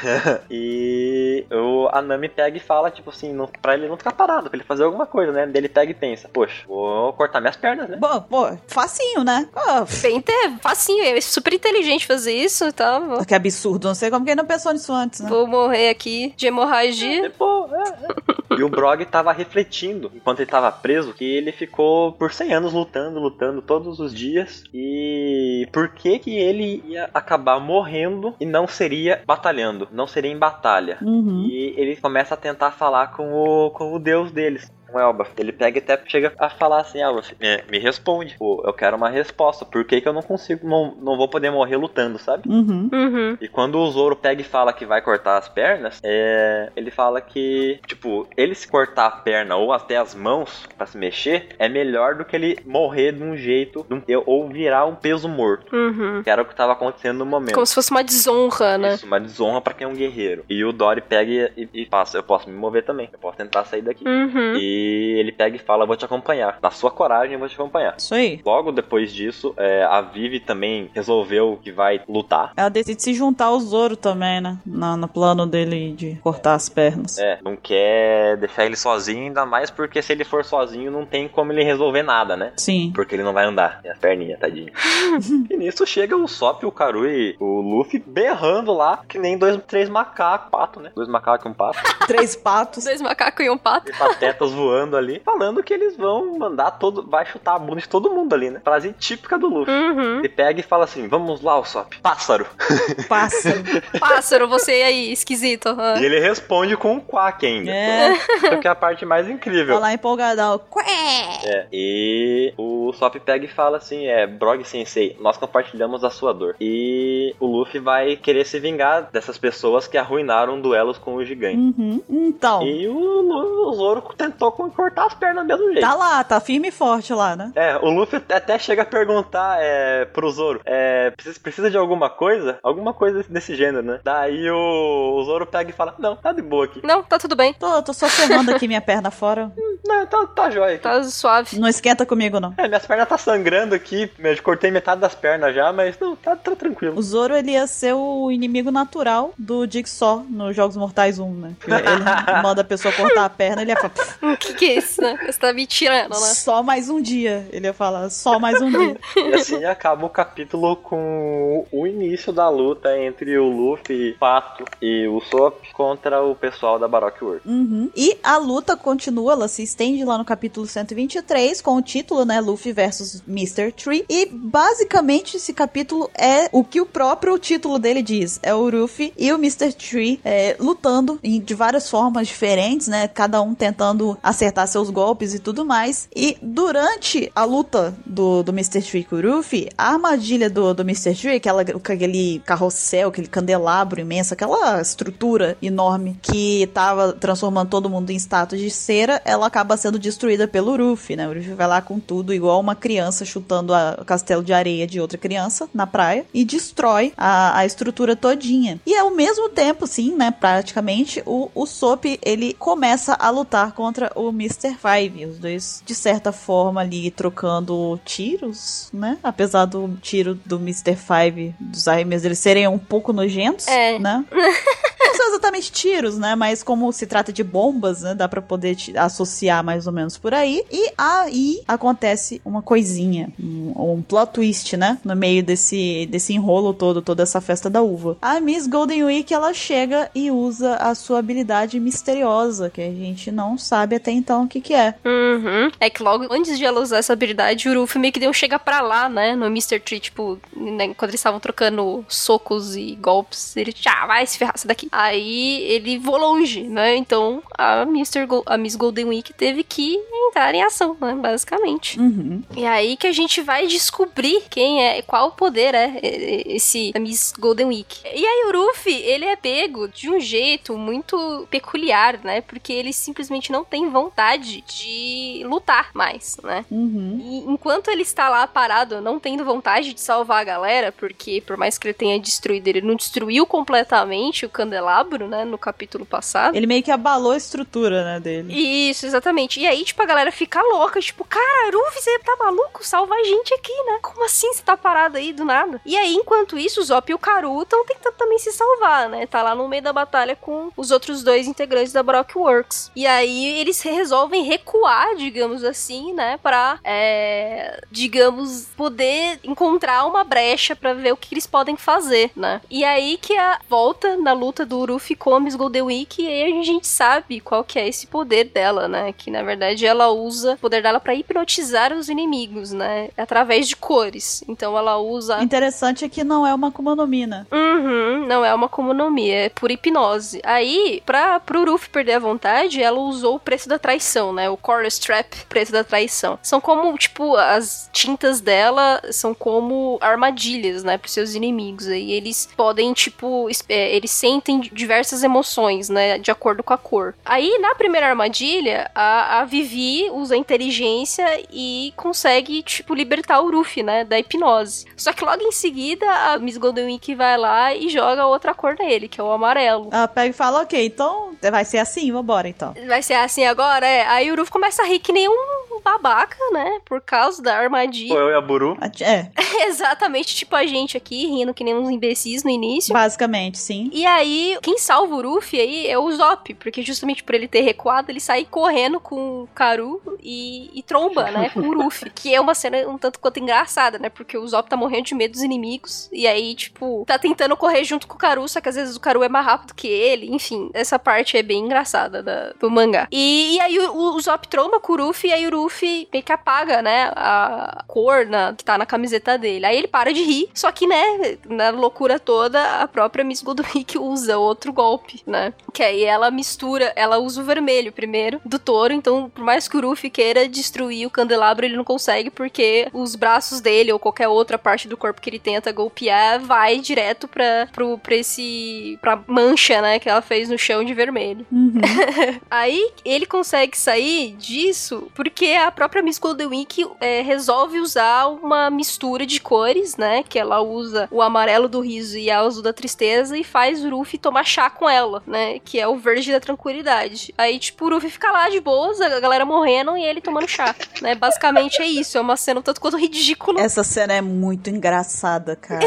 [SPEAKER 2] E o, a Nami pega e fala, tipo assim, não, pra ele não ficar parado, pra ele fazer alguma coisa, né? Ele pega e pensa, poxa, vou cortar minhas pernas, né?
[SPEAKER 1] Bom, pô, facinho, né? Ah,
[SPEAKER 3] Bem, é facinho, é super inteligente fazer isso, tá?
[SPEAKER 1] Que absurdo, não sei como que ele não pensou nisso antes, né?
[SPEAKER 3] vou morrer aqui de hemorragia.
[SPEAKER 2] E, pô, é, é. E o Brog tava refletindo, enquanto ele tava preso, que ele ficou por 100 anos lutando, lutando todos os dias. E por que que ele ia acabar morrendo e não seria batalhando, não seria em batalha?
[SPEAKER 1] Uhum.
[SPEAKER 2] E ele começa a tentar falar com o, com o deus deles. Um Elba. Ele pega e até chega a falar assim, ah, você me, me responde. Pô, eu quero uma resposta. Por que, que eu não consigo, não, não vou poder morrer lutando, sabe?
[SPEAKER 1] Uhum.
[SPEAKER 3] Uhum.
[SPEAKER 2] E quando o Zoro pega e fala que vai cortar as pernas, é, ele fala que, tipo, ele se cortar a perna ou até as mãos pra se mexer, é melhor do que ele morrer de um jeito, de um- ou virar um peso morto.
[SPEAKER 3] Uhum.
[SPEAKER 2] Que era o que tava acontecendo no momento.
[SPEAKER 3] Como se fosse uma desonra, né?
[SPEAKER 2] Isso, uma desonra pra quem é um guerreiro. E o Dory pega e, e passa, eu posso me mover também, eu posso tentar sair daqui.
[SPEAKER 3] Uhum.
[SPEAKER 2] E ele pega e fala, eu vou te acompanhar. Na sua coragem, eu vou te acompanhar.
[SPEAKER 1] Isso aí.
[SPEAKER 2] Logo depois disso, é, a Vivi também resolveu que vai lutar.
[SPEAKER 1] Ela decide se juntar ao Zoro também, né? Na- No, plano dele de cortar as pernas.
[SPEAKER 2] É, não quer deixar ele sozinho, ainda mais porque se ele for sozinho, não tem como ele resolver nada, né?
[SPEAKER 1] Sim.
[SPEAKER 2] Porque ele não vai andar. E as perninhas, tadinho. [LAUGHS] e nisso chega o Sop, o Karu e o Luffy berrando lá, que nem dois, três macacos, pato, né? Dois macacos e um pato. [LAUGHS]
[SPEAKER 1] Três patos.
[SPEAKER 3] Dois macacos e um pato.
[SPEAKER 2] E patetas voando ali, falando que eles vão mandar todo. Vai chutar a bunda de todo mundo ali, né? Frase típica do Luffy.
[SPEAKER 3] Uhum.
[SPEAKER 2] Ele pega e fala assim: Vamos lá, Usopp, pássaro. [LAUGHS]
[SPEAKER 1] Pássaro.
[SPEAKER 3] Pássaro, você aí, esquisito. aham.
[SPEAKER 2] E ele responde com um quack ainda.
[SPEAKER 1] É.
[SPEAKER 2] Isso que é a parte mais incrível.
[SPEAKER 1] Falar empolgadão. Qué!
[SPEAKER 2] É, e o Sop pega e fala assim: é, Brog Sensei, nós compartilhamos a sua dor. E o Luffy vai querer se vingar dessas pessoas que arruinaram duelos com o gigante.
[SPEAKER 1] Uhum. Então.
[SPEAKER 2] E o, o Zoro tentou cortar as pernas do mesmo jeito.
[SPEAKER 1] Tá lá, tá firme e forte lá, né?
[SPEAKER 2] É, o Luffy até chega a perguntar é, pro Zoro: é, precisa, precisa de alguma coisa? Alguma coisa desse, gênero, né? Daí o, o Zoro pega e fala: Não, tá de boa aqui.
[SPEAKER 3] Não, tá tudo bem.
[SPEAKER 1] Tô, tô só ferrando aqui minha perna fora. [LAUGHS]
[SPEAKER 2] Não, tá, tá jóia aqui.
[SPEAKER 3] Tá suave.
[SPEAKER 1] Não esquenta comigo, não.
[SPEAKER 2] É, minhas pernas tá sangrando aqui, eu cortei metade das pernas já, mas não, tá, tá tranquilo.
[SPEAKER 1] O Zoro, ele ia ser o inimigo natural do Jigsaw nos Jogos Mortais 1, né? Ele manda a pessoa cortar a perna, ele ia falar, "Pff, [LAUGHS]
[SPEAKER 3] O que que é isso, né? Você tá me tirando, né?
[SPEAKER 1] só mais um dia. Ele ia falar, só mais um dia. [LAUGHS]
[SPEAKER 2] E assim acaba o capítulo com o início da luta entre o Luffy, Pato e o Sop contra o pessoal da Baroque World.
[SPEAKER 1] Uhum. E a luta continua, ela se estende lá no capítulo 123, com o título, né, Luffy versus Mr. Tree. E basicamente esse capítulo é o que o próprio título dele diz. É o Luffy e o Mr. Tree é, lutando em- de várias formas diferentes, né? Cada um tentando acertar seus golpes e tudo mais. E durante a luta do, do Mr. Tree com o Luffy, a armadilha do, do Mr. Tree, aquela, aquele carrossel, aquele candelabro imenso, aquela estrutura enorme que tava transformando todo mundo em estátua de cera, ela acaba sendo destruída pelo Luffy, né? O Luffy vai lá com tudo, igual uma criança chutando a- o castelo de areia de outra criança na praia e destrói a, a estrutura todinha. E ao mesmo tempo, sim, né? Praticamente, o, o Sop ele começa a lutar contra o Mr. Five. Os dois, de certa forma, ali trocando tiros, né? Apesar do tiro do Mr. Five, dos arremessos deles serem um pouco nojentos,
[SPEAKER 3] É.
[SPEAKER 1] né? [LAUGHS] Não são exatamente tiros, né? Mas como se trata de bombas, né? Dá pra poder te- associar mais ou menos por aí. E aí acontece uma coisinha, um, um plot twist, né? No meio desse, desse enrolo todo, toda essa festa da uva. A Miss Golden Week, ela chega e usa a sua habilidade misteriosa, que a gente não sabe até então o que que é.
[SPEAKER 3] Uhum. É que logo antes de ela usar essa habilidade, o Ruffy meio que deu chega pra lá, né? No Mr. Tree, tipo, né, quando eles estavam trocando socos e golpes, ele já vai se ferrar essa daqui. Aí ele voou longe, né? Então a, Mr. Go- a Miss Golden Week teve que entrar em ação, né? Basicamente.
[SPEAKER 1] Uhum.
[SPEAKER 3] E aí que a gente vai descobrir quem é, qual poder é esse a Miss Golden Week. E aí o Ruffy, ele é pego de um jeito muito peculiar, né? Porque ele simplesmente não tem vontade de lutar mais, né?
[SPEAKER 1] Uhum.
[SPEAKER 3] E enquanto ele está lá parado, não tendo vontade de salvar a galera, porque por mais que ele tenha destruído, ele não destruiu completamente o candelabro, né, no capítulo passado.
[SPEAKER 1] Ele meio que abalou a estrutura, né, dele.
[SPEAKER 3] Isso, exatamente. E aí, tipo, a galera fica louca, tipo, cara, Ruffy, você tá maluco? Salva a gente aqui, né? Como assim você tá parado aí do nada? E aí, enquanto isso, o Zop e o Karu estão tentando também se salvar, né? Tá lá no meio da batalha com os outros dois integrantes da Brock Works. E aí, eles resolvem recuar, digamos assim, né? Pra, é, digamos, poder encontrar uma brecha pra ver o que eles podem fazer, né? E aí que a volta na luta do Miss Golden Week e aí a gente sabe qual que é esse poder dela, né? Que na verdade ela usa o poder dela pra hipnotizar os inimigos, né? Através de cores. Então ela usa
[SPEAKER 1] Interessante é que não é uma Akuma no Mi, né?
[SPEAKER 3] Uhum, não é uma comunomia, é por hipnose. Aí, pra, pro Ruff perder a vontade, ela usou o preço da traição, né? O Core Strap, preço da traição. São como, tipo, as tintas dela são como armadilhas, né? Pros seus inimigos. Aí eles podem, tipo, é, eles sentem diversas emoções, né? De acordo com a cor. Aí, na primeira armadilha, a, a Vivi usa a inteligência e consegue, tipo, libertar o Ruff, né? Da hipnose. Só que logo em seguida, a Miss Golden Week vai lá e joga outra cor nele, que é o amarelo.
[SPEAKER 1] Ela pega e fala, ok, então vai ser assim, vambora então.
[SPEAKER 3] Vai ser assim agora? É. Aí o Ruff começa a rir que nem um babaca, né? Por causa da armadilha.
[SPEAKER 2] eu e a Buru.
[SPEAKER 1] É, [LAUGHS]
[SPEAKER 3] Exatamente, tipo a gente aqui, rindo que nem uns imbecis no início.
[SPEAKER 1] basicamente, sim.
[SPEAKER 3] E aí, quem salva o Ruffy aí é o Zop, porque justamente por ele ter recuado, ele sai correndo com o Karu e, e tromba, né, com o Ruffy. [LAUGHS] Que é uma cena um tanto quanto engraçada, né, porque o Zop tá morrendo de medo dos inimigos, e aí, tipo, tá tentando correr junto com o Karu, só que às vezes o Karu é mais rápido que ele, enfim, essa parte é bem engraçada da- do mangá. E, e aí o, o Zop tromba com o Ruffy, e aí o Ruffy meio que apaga, né, a cor na- que tá na camiseta dele. Aí ele para de rir, só que, né, na loucura toda, a própria Miss Goldwick [LAUGHS] usa outro golpe, né? Que aí ela mistura, ela usa o vermelho primeiro do touro, então por mais que o Ruffy queira destruir o candelabro, ele não consegue porque os braços dele ou qualquer outra parte do corpo que ele tenta golpear vai direto pra, pro, pra esse pra mancha, né, que ela fez no chão de vermelho.
[SPEAKER 1] Uhum. [LAUGHS]
[SPEAKER 3] Aí ele consegue sair disso porque a própria Miss Golden Week é, resolve usar uma mistura de cores, né? Que ela usa o amarelo do riso e a azul da tristeza e faz o Ruffy tomar chá com ela, né? Que é o verde da tranquilidade. Aí, tipo, o Ruffy fica lá de boas, a galera morrendo e ele tomando chá, né? Basicamente é isso. É uma cena um tanto quanto ridícula.
[SPEAKER 1] Essa cena é muito engraçada, cara.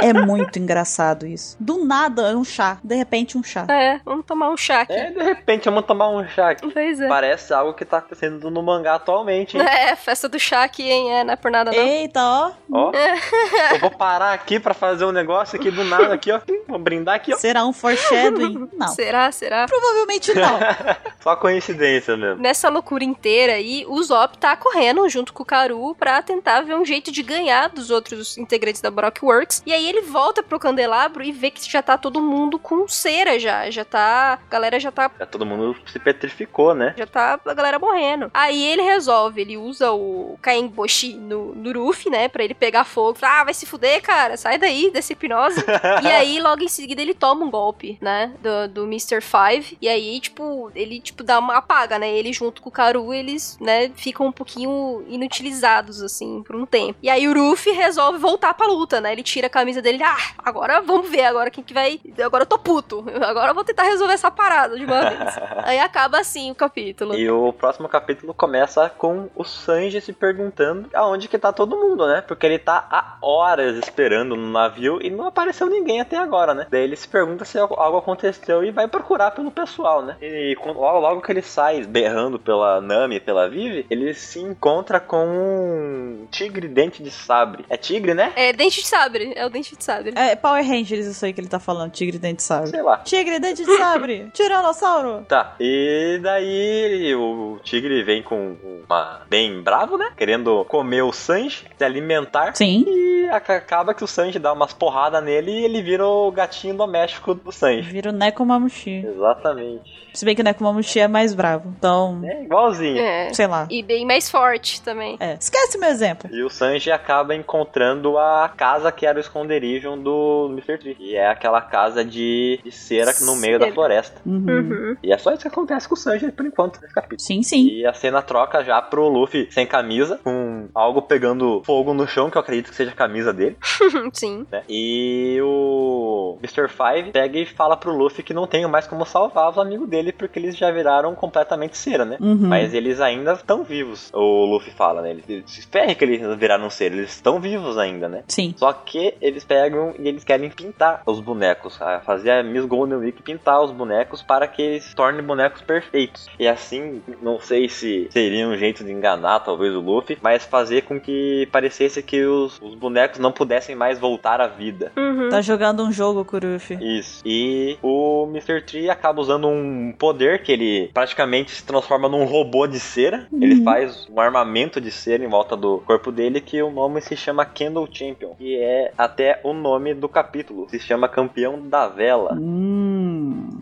[SPEAKER 1] é muito engraçado isso. Do nada, é um chá. De repente, um chá.
[SPEAKER 3] É, vamos tomar um chá aqui.
[SPEAKER 2] É, de repente, vamos tomar um chá aqui.
[SPEAKER 3] Pois é.
[SPEAKER 2] Parece algo que tá acontecendo no mangá atualmente, hein?
[SPEAKER 3] É, festa do chá aqui, hein? É, não é por nada não.
[SPEAKER 1] Eita, ó.
[SPEAKER 2] Ó, [LAUGHS] eu vou parar aqui pra fazer um negócio aqui do nada aqui, ó. Vou brindar aqui, ó.
[SPEAKER 1] Será um foreshadowing? [LAUGHS] Não.
[SPEAKER 3] Será? Será?
[SPEAKER 1] Provavelmente não. [LAUGHS]
[SPEAKER 2] Só coincidência mesmo.
[SPEAKER 3] Nessa loucura inteira aí, o Zop tá correndo junto com o Karu pra tentar ver um jeito de ganhar dos outros integrantes da Brockworks. E aí ele volta pro candelabro e vê que já tá todo mundo com cera já. Já tá. A galera já tá.
[SPEAKER 2] Já todo mundo se petrificou, né?
[SPEAKER 3] Já tá a galera morrendo. Aí ele resolve, ele usa o Kaenboshi no, no Ruffy, né? Pra ele pegar fogo. Fala, ah, vai se fuder, cara. Sai daí dessa hipnose. [LAUGHS] e aí, logo em seguida, ele toma um golpe, né? Do, do Mr. Five. E aí, tipo, ele, tipo, dá uma apaga, né? Ele junto com o Karu, eles, né, ficam um pouquinho inutilizados, assim, por um tempo. E aí o Ruffy resolve voltar pra luta, né? Ele tira a camisa dele. Ah, agora vamos ver agora quem que vai. Agora eu tô puto. Agora eu vou tentar resolver essa parada de uma vez. [LAUGHS] aí acaba assim o capítulo.
[SPEAKER 2] E o próximo capítulo começa com o Sanji se perguntando aonde que tá todo mundo, né? Porque ele tá há horas esperando no navio e não apareceu ninguém até agora, né? Daí ele se pergunta se algo aconteceu e vai procurar pelo pessoal, né? E logo, logo que ele sai berrando pela Nami e pela Vivi, ele se encontra com um tigre dente de sabre. É tigre, né?
[SPEAKER 3] É dente de sabre. É o dente de sabre.
[SPEAKER 1] É Power Rangers isso aí que ele tá falando. Tigre dente de sabre.
[SPEAKER 2] Sei lá.
[SPEAKER 1] Tigre dente de sabre. [LAUGHS] Tiranossauro.
[SPEAKER 2] Tá, e daí o tigre vem com uma bem bravo, né? Querendo comer o Sanji, se alimentar.
[SPEAKER 1] Sim.
[SPEAKER 2] E aca- acaba que o Sanji dá umas porradas nele e ele vira o gatinho doméstico do Sanji.
[SPEAKER 1] Vira o Nekomamushi.
[SPEAKER 2] Exatamente.
[SPEAKER 1] Se bem que o Nekomamushi é mais bravo. Então,
[SPEAKER 2] É igualzinho.
[SPEAKER 3] É.
[SPEAKER 1] sei lá.
[SPEAKER 3] E bem mais forte também.
[SPEAKER 1] É. Esquece meu exemplo.
[SPEAKER 2] E o Sanji acaba encontrando a casa que era o esconderijo do Mr. Tree. E é aquela casa de, de cera no meio da floresta.
[SPEAKER 1] Uhum.
[SPEAKER 3] Uhum.
[SPEAKER 2] E é só isso que acontece com o Sanji por enquanto nesse capítulo.
[SPEAKER 1] Sim, sim.
[SPEAKER 2] E a cena troca já pro Luffy sem camisa, com algo pegando fogo no chão, que eu acredito que seja a camisa dele, [LAUGHS]
[SPEAKER 3] Sim.
[SPEAKER 2] né? E o Mr. Five pega e fala pro Luffy que não tem mais como salvar os amigos dele, porque eles já viraram completamente cera, né?
[SPEAKER 1] Uhum.
[SPEAKER 2] Mas eles ainda estão vivos. O Luffy fala, né? Eles, eles se ferrem que eles viraram cera, eles estão vivos ainda, né?
[SPEAKER 1] Sim.
[SPEAKER 2] Só que eles pegam e eles querem pintar os bonecos, a- fazer a Miss Golden Week pintar os bonecos para que eles se tornem bonecos perfeitos. E assim, não sei se seria um jeito de enganar talvez o Luffy, mas fazer com que parecesse que os, os bonecos não pudessem mais voltar à vida.
[SPEAKER 3] Uhum.
[SPEAKER 1] Tá jogando um jogo, Kurufi.
[SPEAKER 2] Isso. E o Mr. Tree acaba usando um poder que ele praticamente se transforma num robô de cera. Ele faz um armamento de cera em volta do corpo dele que o nome se chama Candle Champion, que é até o nome do capítulo. Se chama Campeão da Vela.
[SPEAKER 1] Hum.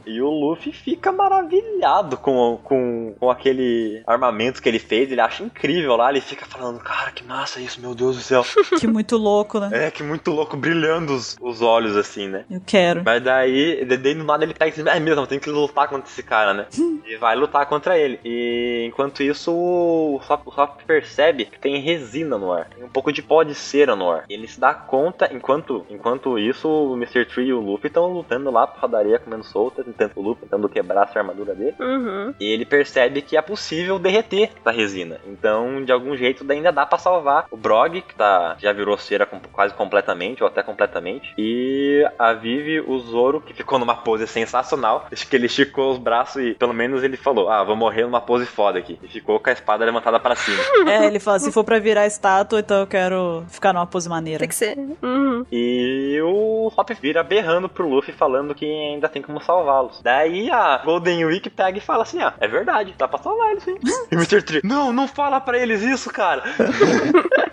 [SPEAKER 2] E o Luffy fica maravilhado com, com, com aquele armamento que ele fez. Ele acha incrível lá. Ele fica falando, cara, que massa isso, meu Deus do céu. [LAUGHS]
[SPEAKER 1] Que muito louco, né?
[SPEAKER 2] é, que muito louco, brilhando os, os olhos assim, né?
[SPEAKER 1] Eu quero.
[SPEAKER 2] Mas daí, de- daí no nada ele pega e diz, é mesmo, tem que lutar contra esse cara, né? e vai lutar contra ele. E enquanto isso, o Sop, o Sop percebe que tem resina no ar. Tem um pouco de pó de cera no ar. Ele se dá conta, enquanto, enquanto isso, o Mr. Tree e o Luffy estão lutando lá pra padaria comendo solta, tentando o Luffy tentando quebrar essa armadura dele.
[SPEAKER 3] Uhum.
[SPEAKER 2] E ele percebe que é possível derreter essa resina. Então, de algum jeito, ainda dá pra salvar o Brog, que tá, já virou cera com- quase completamente, ou até completamente. E a Vivi, o Zoro, que ficou numa pose sensacional. Acho que ele esticou os braços e pelo menos ele falou: Ah, vou morrer numa pose foda aqui. E ficou com a espada levantada pra cima. [LAUGHS]
[SPEAKER 1] É, ele fala, se for pra virar estátua, então eu quero ficar numa pose maneira.
[SPEAKER 3] Tem que ser. Uhum.
[SPEAKER 2] E o Hop vira berrando pro Luffy, falando que ainda tem como salvá-los. Daí a Golden Week pega e fala assim: Ah, é verdade, dá pra salvar eles sim. e Mr. Tree: Não, não fala pra eles isso, cara. [LAUGHS]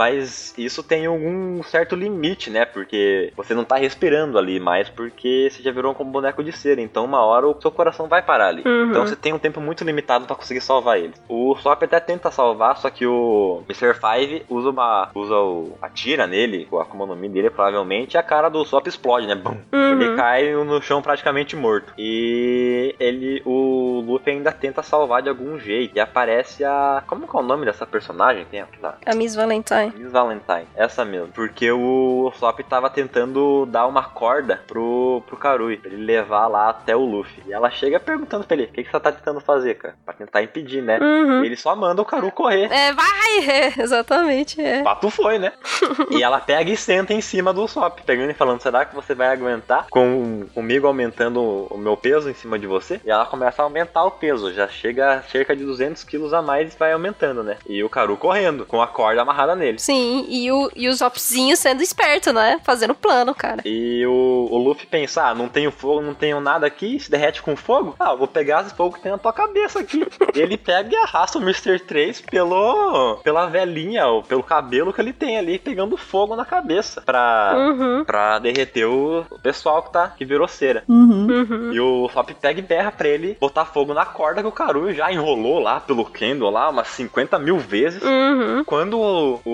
[SPEAKER 2] Mas isso tem algum certo limite, né? Porque você não tá respirando ali mais, porque você já virou um boneco de cera. Então, uma hora o seu coração vai parar ali.
[SPEAKER 3] Uhum.
[SPEAKER 2] Então, você tem um tempo muito limitado pra conseguir salvar ele. O Sop até tenta salvar, só que o Mr. Five usa uma. usa o. atira nele, com a Akuma no Mi dele, provavelmente, e a cara do Sop explode, né? Bum.
[SPEAKER 3] Uhum.
[SPEAKER 2] Ele cai no chão praticamente morto. E ele. O Luffy ainda tenta salvar de algum jeito. E aparece a. Como que é o nome dessa personagem? Tem aqui, tá?
[SPEAKER 3] A Miss Valentine.
[SPEAKER 2] Miss Valentine, essa mesmo. Porque o Sop tava tentando dar uma corda pro, pro Karui, pra ele levar lá até o Luffy. E ela chega perguntando pra ele: O que, que você tá tentando fazer, cara? Pra tentar impedir, né?
[SPEAKER 3] Uhum.
[SPEAKER 2] Ele só manda o Karu correr.
[SPEAKER 3] É, vai! [LAUGHS] É, exatamente, é.
[SPEAKER 2] Pato foi, né? [LAUGHS] e ela pega e senta em cima do Sop, pegando e falando: Será que você vai aguentar com, comigo aumentando o meu peso em cima de você? E ela começa a aumentar o peso, já chega a cerca de 200 quilos a mais e vai aumentando, né? E o Karu correndo, com a corda amarrada nele.
[SPEAKER 3] Sim, e o, e o Zopzinho sendo esperto, né? Fazendo plano, cara.
[SPEAKER 2] E o, o Luffy pensa, ah, não tenho fogo, não tenho nada aqui, se derrete com fogo? Ah, eu vou pegar esse fogo que tem na tua cabeça aqui. e [LAUGHS] ele pega e arrasta o Mr. 3 pelo, pela velhinha, ou pelo cabelo que ele tem ali, pegando fogo na cabeça, pra,
[SPEAKER 3] Uhum.
[SPEAKER 2] pra derreter o, o pessoal que, tá, que virou cera.
[SPEAKER 1] Uhum.
[SPEAKER 3] Uhum.
[SPEAKER 2] E o Sop pega e berra pra ele botar fogo na corda que o Karu já enrolou lá pelo Kendo lá umas 50 mil vezes.
[SPEAKER 3] Uhum.
[SPEAKER 2] Quando o, o,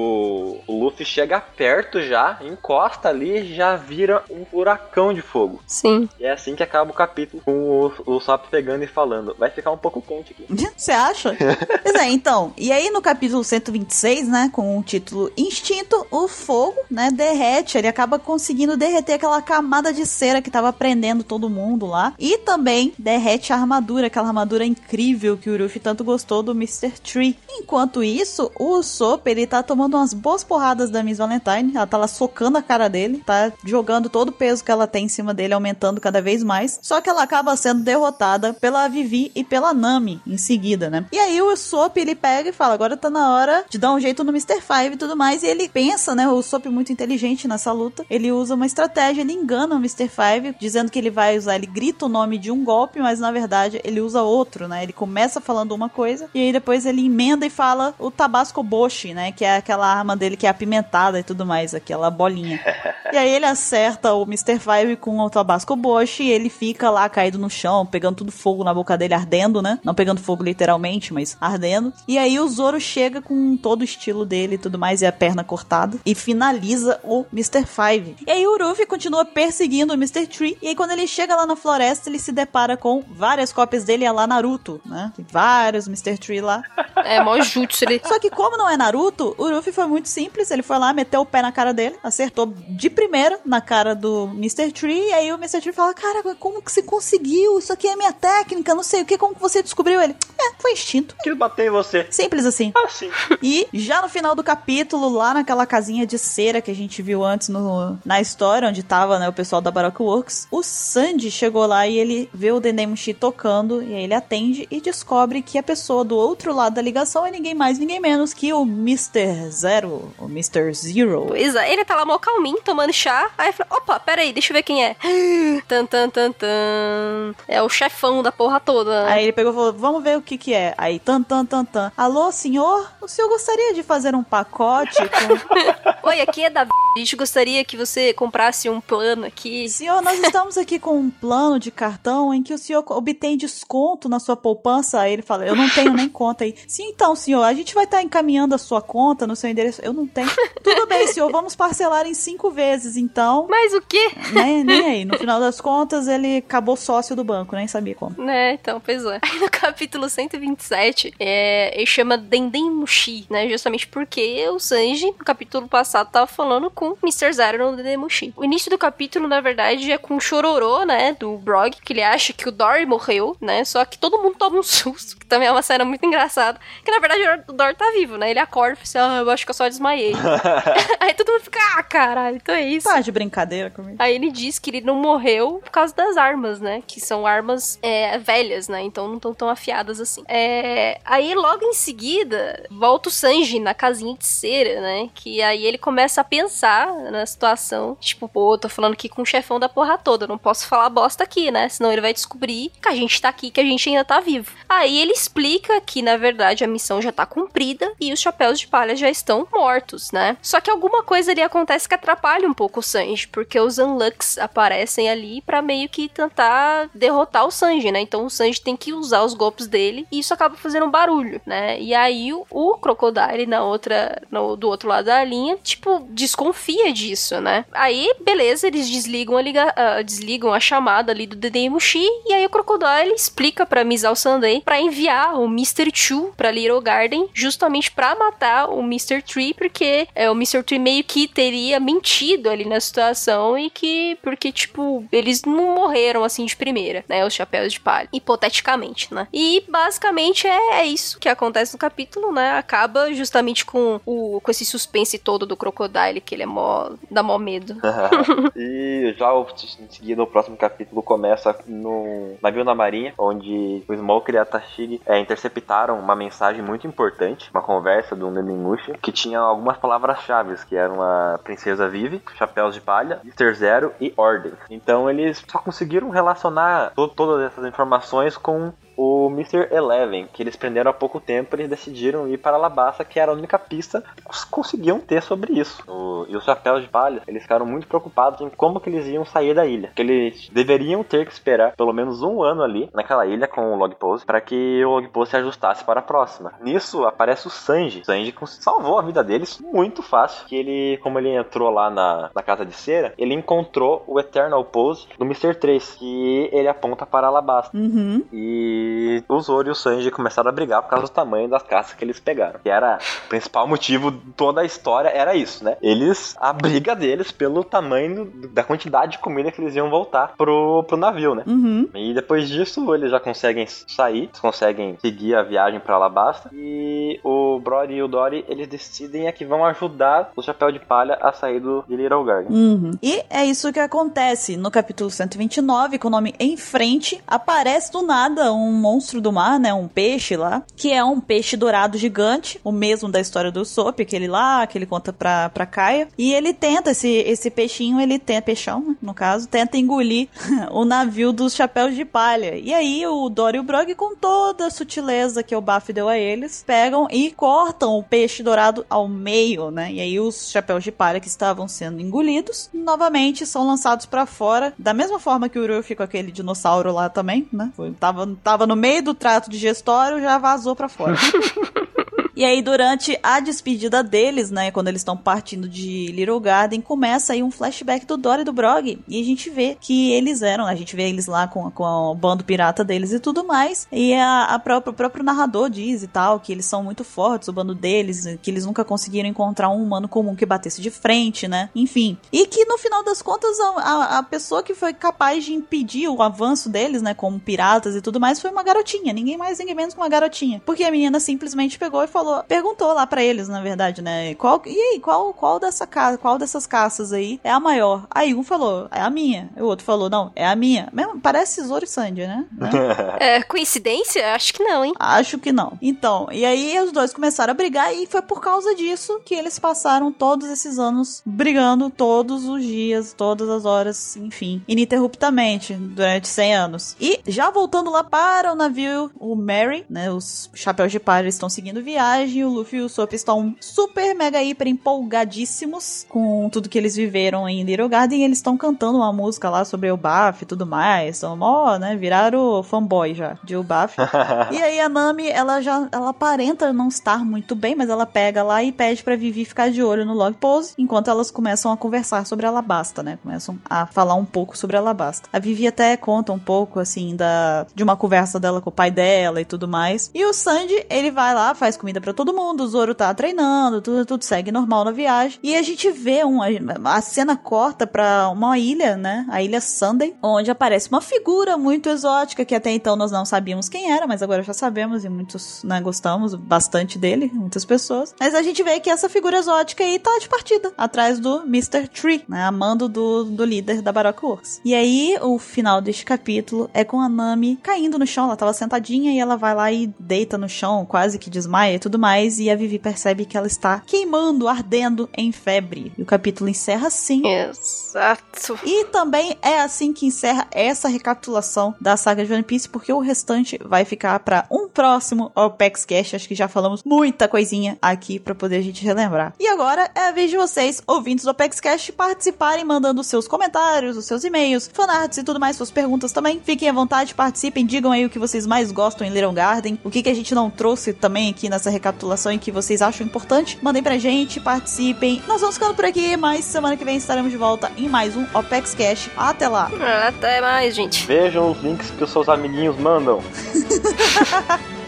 [SPEAKER 2] o Luffy chega perto já, encosta ali, já vira um furacão de fogo.
[SPEAKER 3] Sim.
[SPEAKER 2] E é assim que acaba o capítulo, com o, o Sop pegando e falando. Vai ficar um pouco quente aqui. [LAUGHS]
[SPEAKER 1] Você acha? [LAUGHS] pois é, então. E aí no capítulo 126, né, com o título Instinto, o fogo, né, derrete. Ele acaba conseguindo derreter aquela camada de cera que tava prendendo todo mundo lá. E também derrete a armadura, aquela armadura incrível que o Ruffy tanto gostou do Mr. Tree. Enquanto isso, o Usopp, ele tá tomando umas boas porradas da Miss Valentine. Ela tá lá socando a cara dele, tá jogando todo o peso que ela tem em cima dele, aumentando cada vez mais. Só que ela acaba sendo derrotada pela Vivi e pela Nami em seguida, né? E aí o Usopp, ele pega e fala, agora tá na hora de dar um jeito no Mr. Five e tudo mais. E ele pensa, né? O Usopp muito inteligente nessa luta. Ele usa uma estratégia, ele engana o Mr. Five, dizendo que ele vai usar, ele grita o nome de um golpe, mas na verdade ele usa outro, né? Ele começa falando uma coisa e aí depois ele emenda e fala o Tabasco Boshi, né? Que é aquela arma dele que é apimentada e tudo mais, aquela bolinha. [LAUGHS] E aí ele acerta o Mr. Five com o Tabasco Boshi e ele fica lá caído no chão, pegando tudo fogo na boca dele, ardendo, né? Não pegando fogo literalmente, mas ardendo. E aí o Zoro chega com todo o estilo dele e tudo mais, e a perna cortada, e finaliza o Mr. Five. E aí o Ruffy continua perseguindo o Mr. Tree, e aí quando ele chega lá na floresta, ele se depara com várias cópias dele, é lá Naruto, né? Tem vários Mr. Tree lá.
[SPEAKER 3] É mó jutsu ele.
[SPEAKER 1] Só que como não é Naruto, o Ruffy foi muito simples. Ele foi lá, meteu o pé na cara dele, acertou de primeira na cara do Mr. Tree. E aí o Mr. Tree fala: Cara, como que você conseguiu? Isso aqui é minha técnica, não sei o que. Como que você descobriu ele? É, foi instinto.
[SPEAKER 2] Quis bater em você.
[SPEAKER 1] Simples assim.
[SPEAKER 2] Assim.
[SPEAKER 1] E já no final do capítulo, lá naquela casinha de cera que a gente viu antes no, na história, onde tava né, o pessoal da Baroque Works, o Sandy chegou lá e ele vê o Dendemushi tocando, e aí ele atende e descobre que a pessoa do outro lado da ligação é ninguém mais, ninguém menos que o Mr. Zero, o Mr. Zero.
[SPEAKER 3] Pois é, ele tá lá mó calminho, tomando chá. Aí fala, opa, peraí, deixa eu ver quem é. [GASPS] tan, tan, tan, tan. É o chefão da porra toda.
[SPEAKER 1] Aí ele pegou e falou: Vamos ver o que que é. Aí, tan, tan, tan, tan. Alô, senhor? O senhor gostaria de fazer um pacote [LAUGHS] com. [LAUGHS]
[SPEAKER 3] Oi, aqui é da. A gente gostaria que você comprasse um plano aqui.
[SPEAKER 1] Senhor, nós estamos aqui com um plano de cartão em que o senhor obtém desconto na sua poupança. Aí ele fala: Eu não tenho nem conta aí. Sim, então, senhor, a gente vai estar encaminhando a sua conta no seu endereço. Eu não tenho. Tudo bem, [LAUGHS] senhor, vamos parcelar em cinco vezes, então.
[SPEAKER 3] Mas o quê?
[SPEAKER 1] Nem, nem aí. No [LAUGHS] final das contas, ele acabou sócio do banco, nem sabia como.
[SPEAKER 3] Né, então, pois é. Aí no capítulo 127, é, ele chama Dendemushi, né? Justamente porque o Sanji, no capítulo passado, tava falando com o Mr. Zero no Dendemushi. O início do capítulo, na verdade, é com o chororô, né? Do Brog, que ele acha que o Dory morreu, né? Só que todo mundo toma um [LAUGHS] susto, que também é uma cena muito engraçada. Que na verdade o Dory tá vivo, né? Ele acorda e fala assim, ah, eu acho que eu só desmaiei. [LAUGHS] Aí todo mundo fica, ah, caralho, então é isso.
[SPEAKER 1] Tá de brincadeira comigo.
[SPEAKER 3] Aí ele diz que ele não morreu por causa das armas, né? Que são armas é, velhas, né? Então não estão tão afiadas assim. É, aí logo em seguida, volta o Sanji na casinha de cera, né? Que aí ele começa a pensar na situação. Tipo, pô, tô falando aqui com o chefão da porra toda. Não posso falar bosta aqui, né? Senão ele vai descobrir que a gente tá aqui, que a gente ainda tá vivo. Aí ele explica que, na verdade, a missão já tá cumprida e os chapéus de palha já estão mortos, né? Só que alguma coisa ali acontece que atrapalha um pouco o Sanji, porque os Unlux aparecem ali pra meio que tentar derrotar o Sanji, né? Então o Sanji tem que usar os golpes dele e isso acaba fazendo um barulho, né? E aí o, o Crocodile na outra, no, do outro lado da linha, tipo, desconfia disso, né? Aí, beleza, eles desligam a, liga, ah, desligam a chamada ali do Dedemushi e aí o Crocodile explica pra Misao Sunday pra enviar o Mr. Chu pra Little Garden justamente pra matar o Mr. Tree, porque é, o Mr. Tree meio que teria mentido ali na situação e que, porque, tipo, eles não morreram assim de primeira, né? Os chapéus de palha, hipoteticamente, né? E basicamente é, é isso que acontece no capítulo, né? Acaba justamente com, o, com esse suspense todo do Crocodile, que ele é mó. dá mó medo. [LAUGHS]
[SPEAKER 2] e já em seguida o próximo capítulo começa no navio na marinha, onde o Smoker e a Tashigi é, interceptaram uma mensagem muito importante, uma conversa do Nenemushi, que tinha algumas palavras-chave, que eram a Princesa Vive, Chapéus de Palha, Mr. Zero e Ordem. Então eles só conseguiram relacionar to todas essas informações com o Mr. Eleven, que eles prenderam há pouco tempo, eles decidiram ir para Alabasta, que era a única pista que eles conseguiam ter sobre isso. O, e os chapéus de palha, eles ficaram muito preocupados em como que eles iam sair da ilha. Que eles deveriam ter que esperar pelo menos um ano ali, naquela ilha, com o log pose, para que o log pose se ajustasse para a próxima. Nisso aparece o Sanji. O Sanji salvou a vida deles muito fácil, que ele, como ele entrou lá na, na casa de cera, ele encontrou o Eternal Pose do Mr. 3, que ele aponta para Alabasta.
[SPEAKER 1] Uhum.
[SPEAKER 2] E e o Zoro e o Sanji começaram a brigar por causa do tamanho das caças que eles pegaram. Que era o principal motivo de toda a história, era isso, né? Eles, a briga deles pelo tamanho da quantidade de comida que eles iam voltar pro, pro navio, né?
[SPEAKER 1] Uhum.
[SPEAKER 2] E depois disso, eles já conseguem sair, eles conseguem seguir a viagem pra Alabasta. E o Brody e o Dory, eles decidem é que vão ajudar o Chapéu de Palha a sair do de Little Garden.
[SPEAKER 1] Uhum. E é isso que acontece no capítulo 129, com o nome Em Frente, aparece do nada um monstro do mar, né? Um peixe lá, que é um peixe dourado gigante, o mesmo da história do Soap, aquele lá, que ele conta pra, pra Kaia. E ele tenta, esse, esse peixinho, ele tenta, peixão, né, no caso, tenta engolir [LAUGHS] o navio dos chapéus de palha. E aí o Dory e o Brog, com toda a sutileza que o Baf deu a eles, pegam e cortam o peixe dourado ao meio, né? E aí os chapéus de palha que estavam sendo engolidos, novamente são lançados para fora, da mesma forma que o Ruffy com aquele dinossauro lá também, né? Foi, tava, tava no meio do trato digestório, já vazou para fora. [LAUGHS] E aí, durante a despedida deles, né, quando eles estão partindo de Little Garden, começa aí um flashback do Dory e do Brog. E a gente vê que eles eram, a gente vê eles lá com, com o bando pirata deles e tudo mais. E a, a própria, o próprio narrador diz e tal, que eles são muito fortes, o bando deles, que eles nunca conseguiram encontrar um humano comum que batesse de frente, né? Enfim. E que no final das contas, a, a, a pessoa que foi capaz de impedir o avanço deles, né, como piratas e tudo mais, foi uma garotinha. Ninguém mais, ninguém menos que uma garotinha. Porque a menina simplesmente pegou e falou, perguntou lá para eles, na verdade, né? Qual, e aí, qual, qual dessa casa, qual dessas caças aí é a maior? Aí um falou, é a minha. O outro falou, não, é a minha. Mesmo, parece Zoro e Sandy, né? né? [LAUGHS]
[SPEAKER 3] É, coincidência? Acho que não, hein?
[SPEAKER 1] Acho que não. Então, e aí os dois começaram a brigar e foi por causa disso que eles passaram todos esses anos brigando todos os dias, todas as horas, enfim, ininterruptamente durante 100 anos. E já voltando lá para o navio, o Mary, né, os chapéus de palha estão seguindo viagem, o Luffy e o Sop estão super mega hiper empolgadíssimos com tudo que eles viveram em Little Garden, e eles estão cantando uma música lá sobre o Baf e tudo mais, estão mó, né, viraram fanboy já de Ubaf. [LAUGHS] e aí a Nami, ela já ela aparenta não estar muito bem, mas ela pega lá e pede pra Vivi ficar de olho no log pose, enquanto elas começam a conversar sobre Alabasta, né? Começam a falar um pouco sobre Alabasta. A Vivi até conta um pouco, assim, da de uma conversa dela com o pai dela e tudo mais. E o Sandy, ele vai lá, faz comida pra todo mundo, o Zoro tá treinando, tudo, tudo segue normal na viagem. E a gente vê uma, a cena corta pra uma ilha, né? A ilha Sunday, onde aparece uma figura muito exótica que até então nós não sabíamos quem era, mas agora já sabemos e muitos, né, gostamos bastante dele, muitas pessoas. Mas a gente vê que essa figura exótica aí tá de partida, atrás do Mr. Tree, né, amando do, do líder da Baroque Works. E aí, o final deste capítulo é com a Nami caindo no chão, ela tava sentadinha e ela vai lá e deita no chão, quase que desmaia e tudo mais, e a Vivi percebe que ela está queimando, ardendo em febre. E o capítulo encerra assim.
[SPEAKER 3] Exato.
[SPEAKER 1] E também é assim que encerra essa recapitulação da saga de One Piece, porque o restante vai ficar para um próximo OPEX Cash. Acho que já falamos muita coisinha aqui para poder a gente relembrar. E agora é a vez de vocês, ouvintes do OPEX Cash, participarem mandando seus comentários, os seus e-mails, fanarts e tudo mais, suas perguntas também. Fiquem à vontade, participem, digam aí o que vocês mais gostam em Little Garden, o que, que a gente não trouxe também aqui nessa recapitulação e que vocês acham importante. Mandem pra gente, participem. Nós vamos ficando por aqui, mas semana que vem estaremos de volta em mais um OPEX Cash. Até lá!
[SPEAKER 3] Até mais, gente.
[SPEAKER 2] Vejam os links que os seus amiguinhos mandam. [LAUGHS]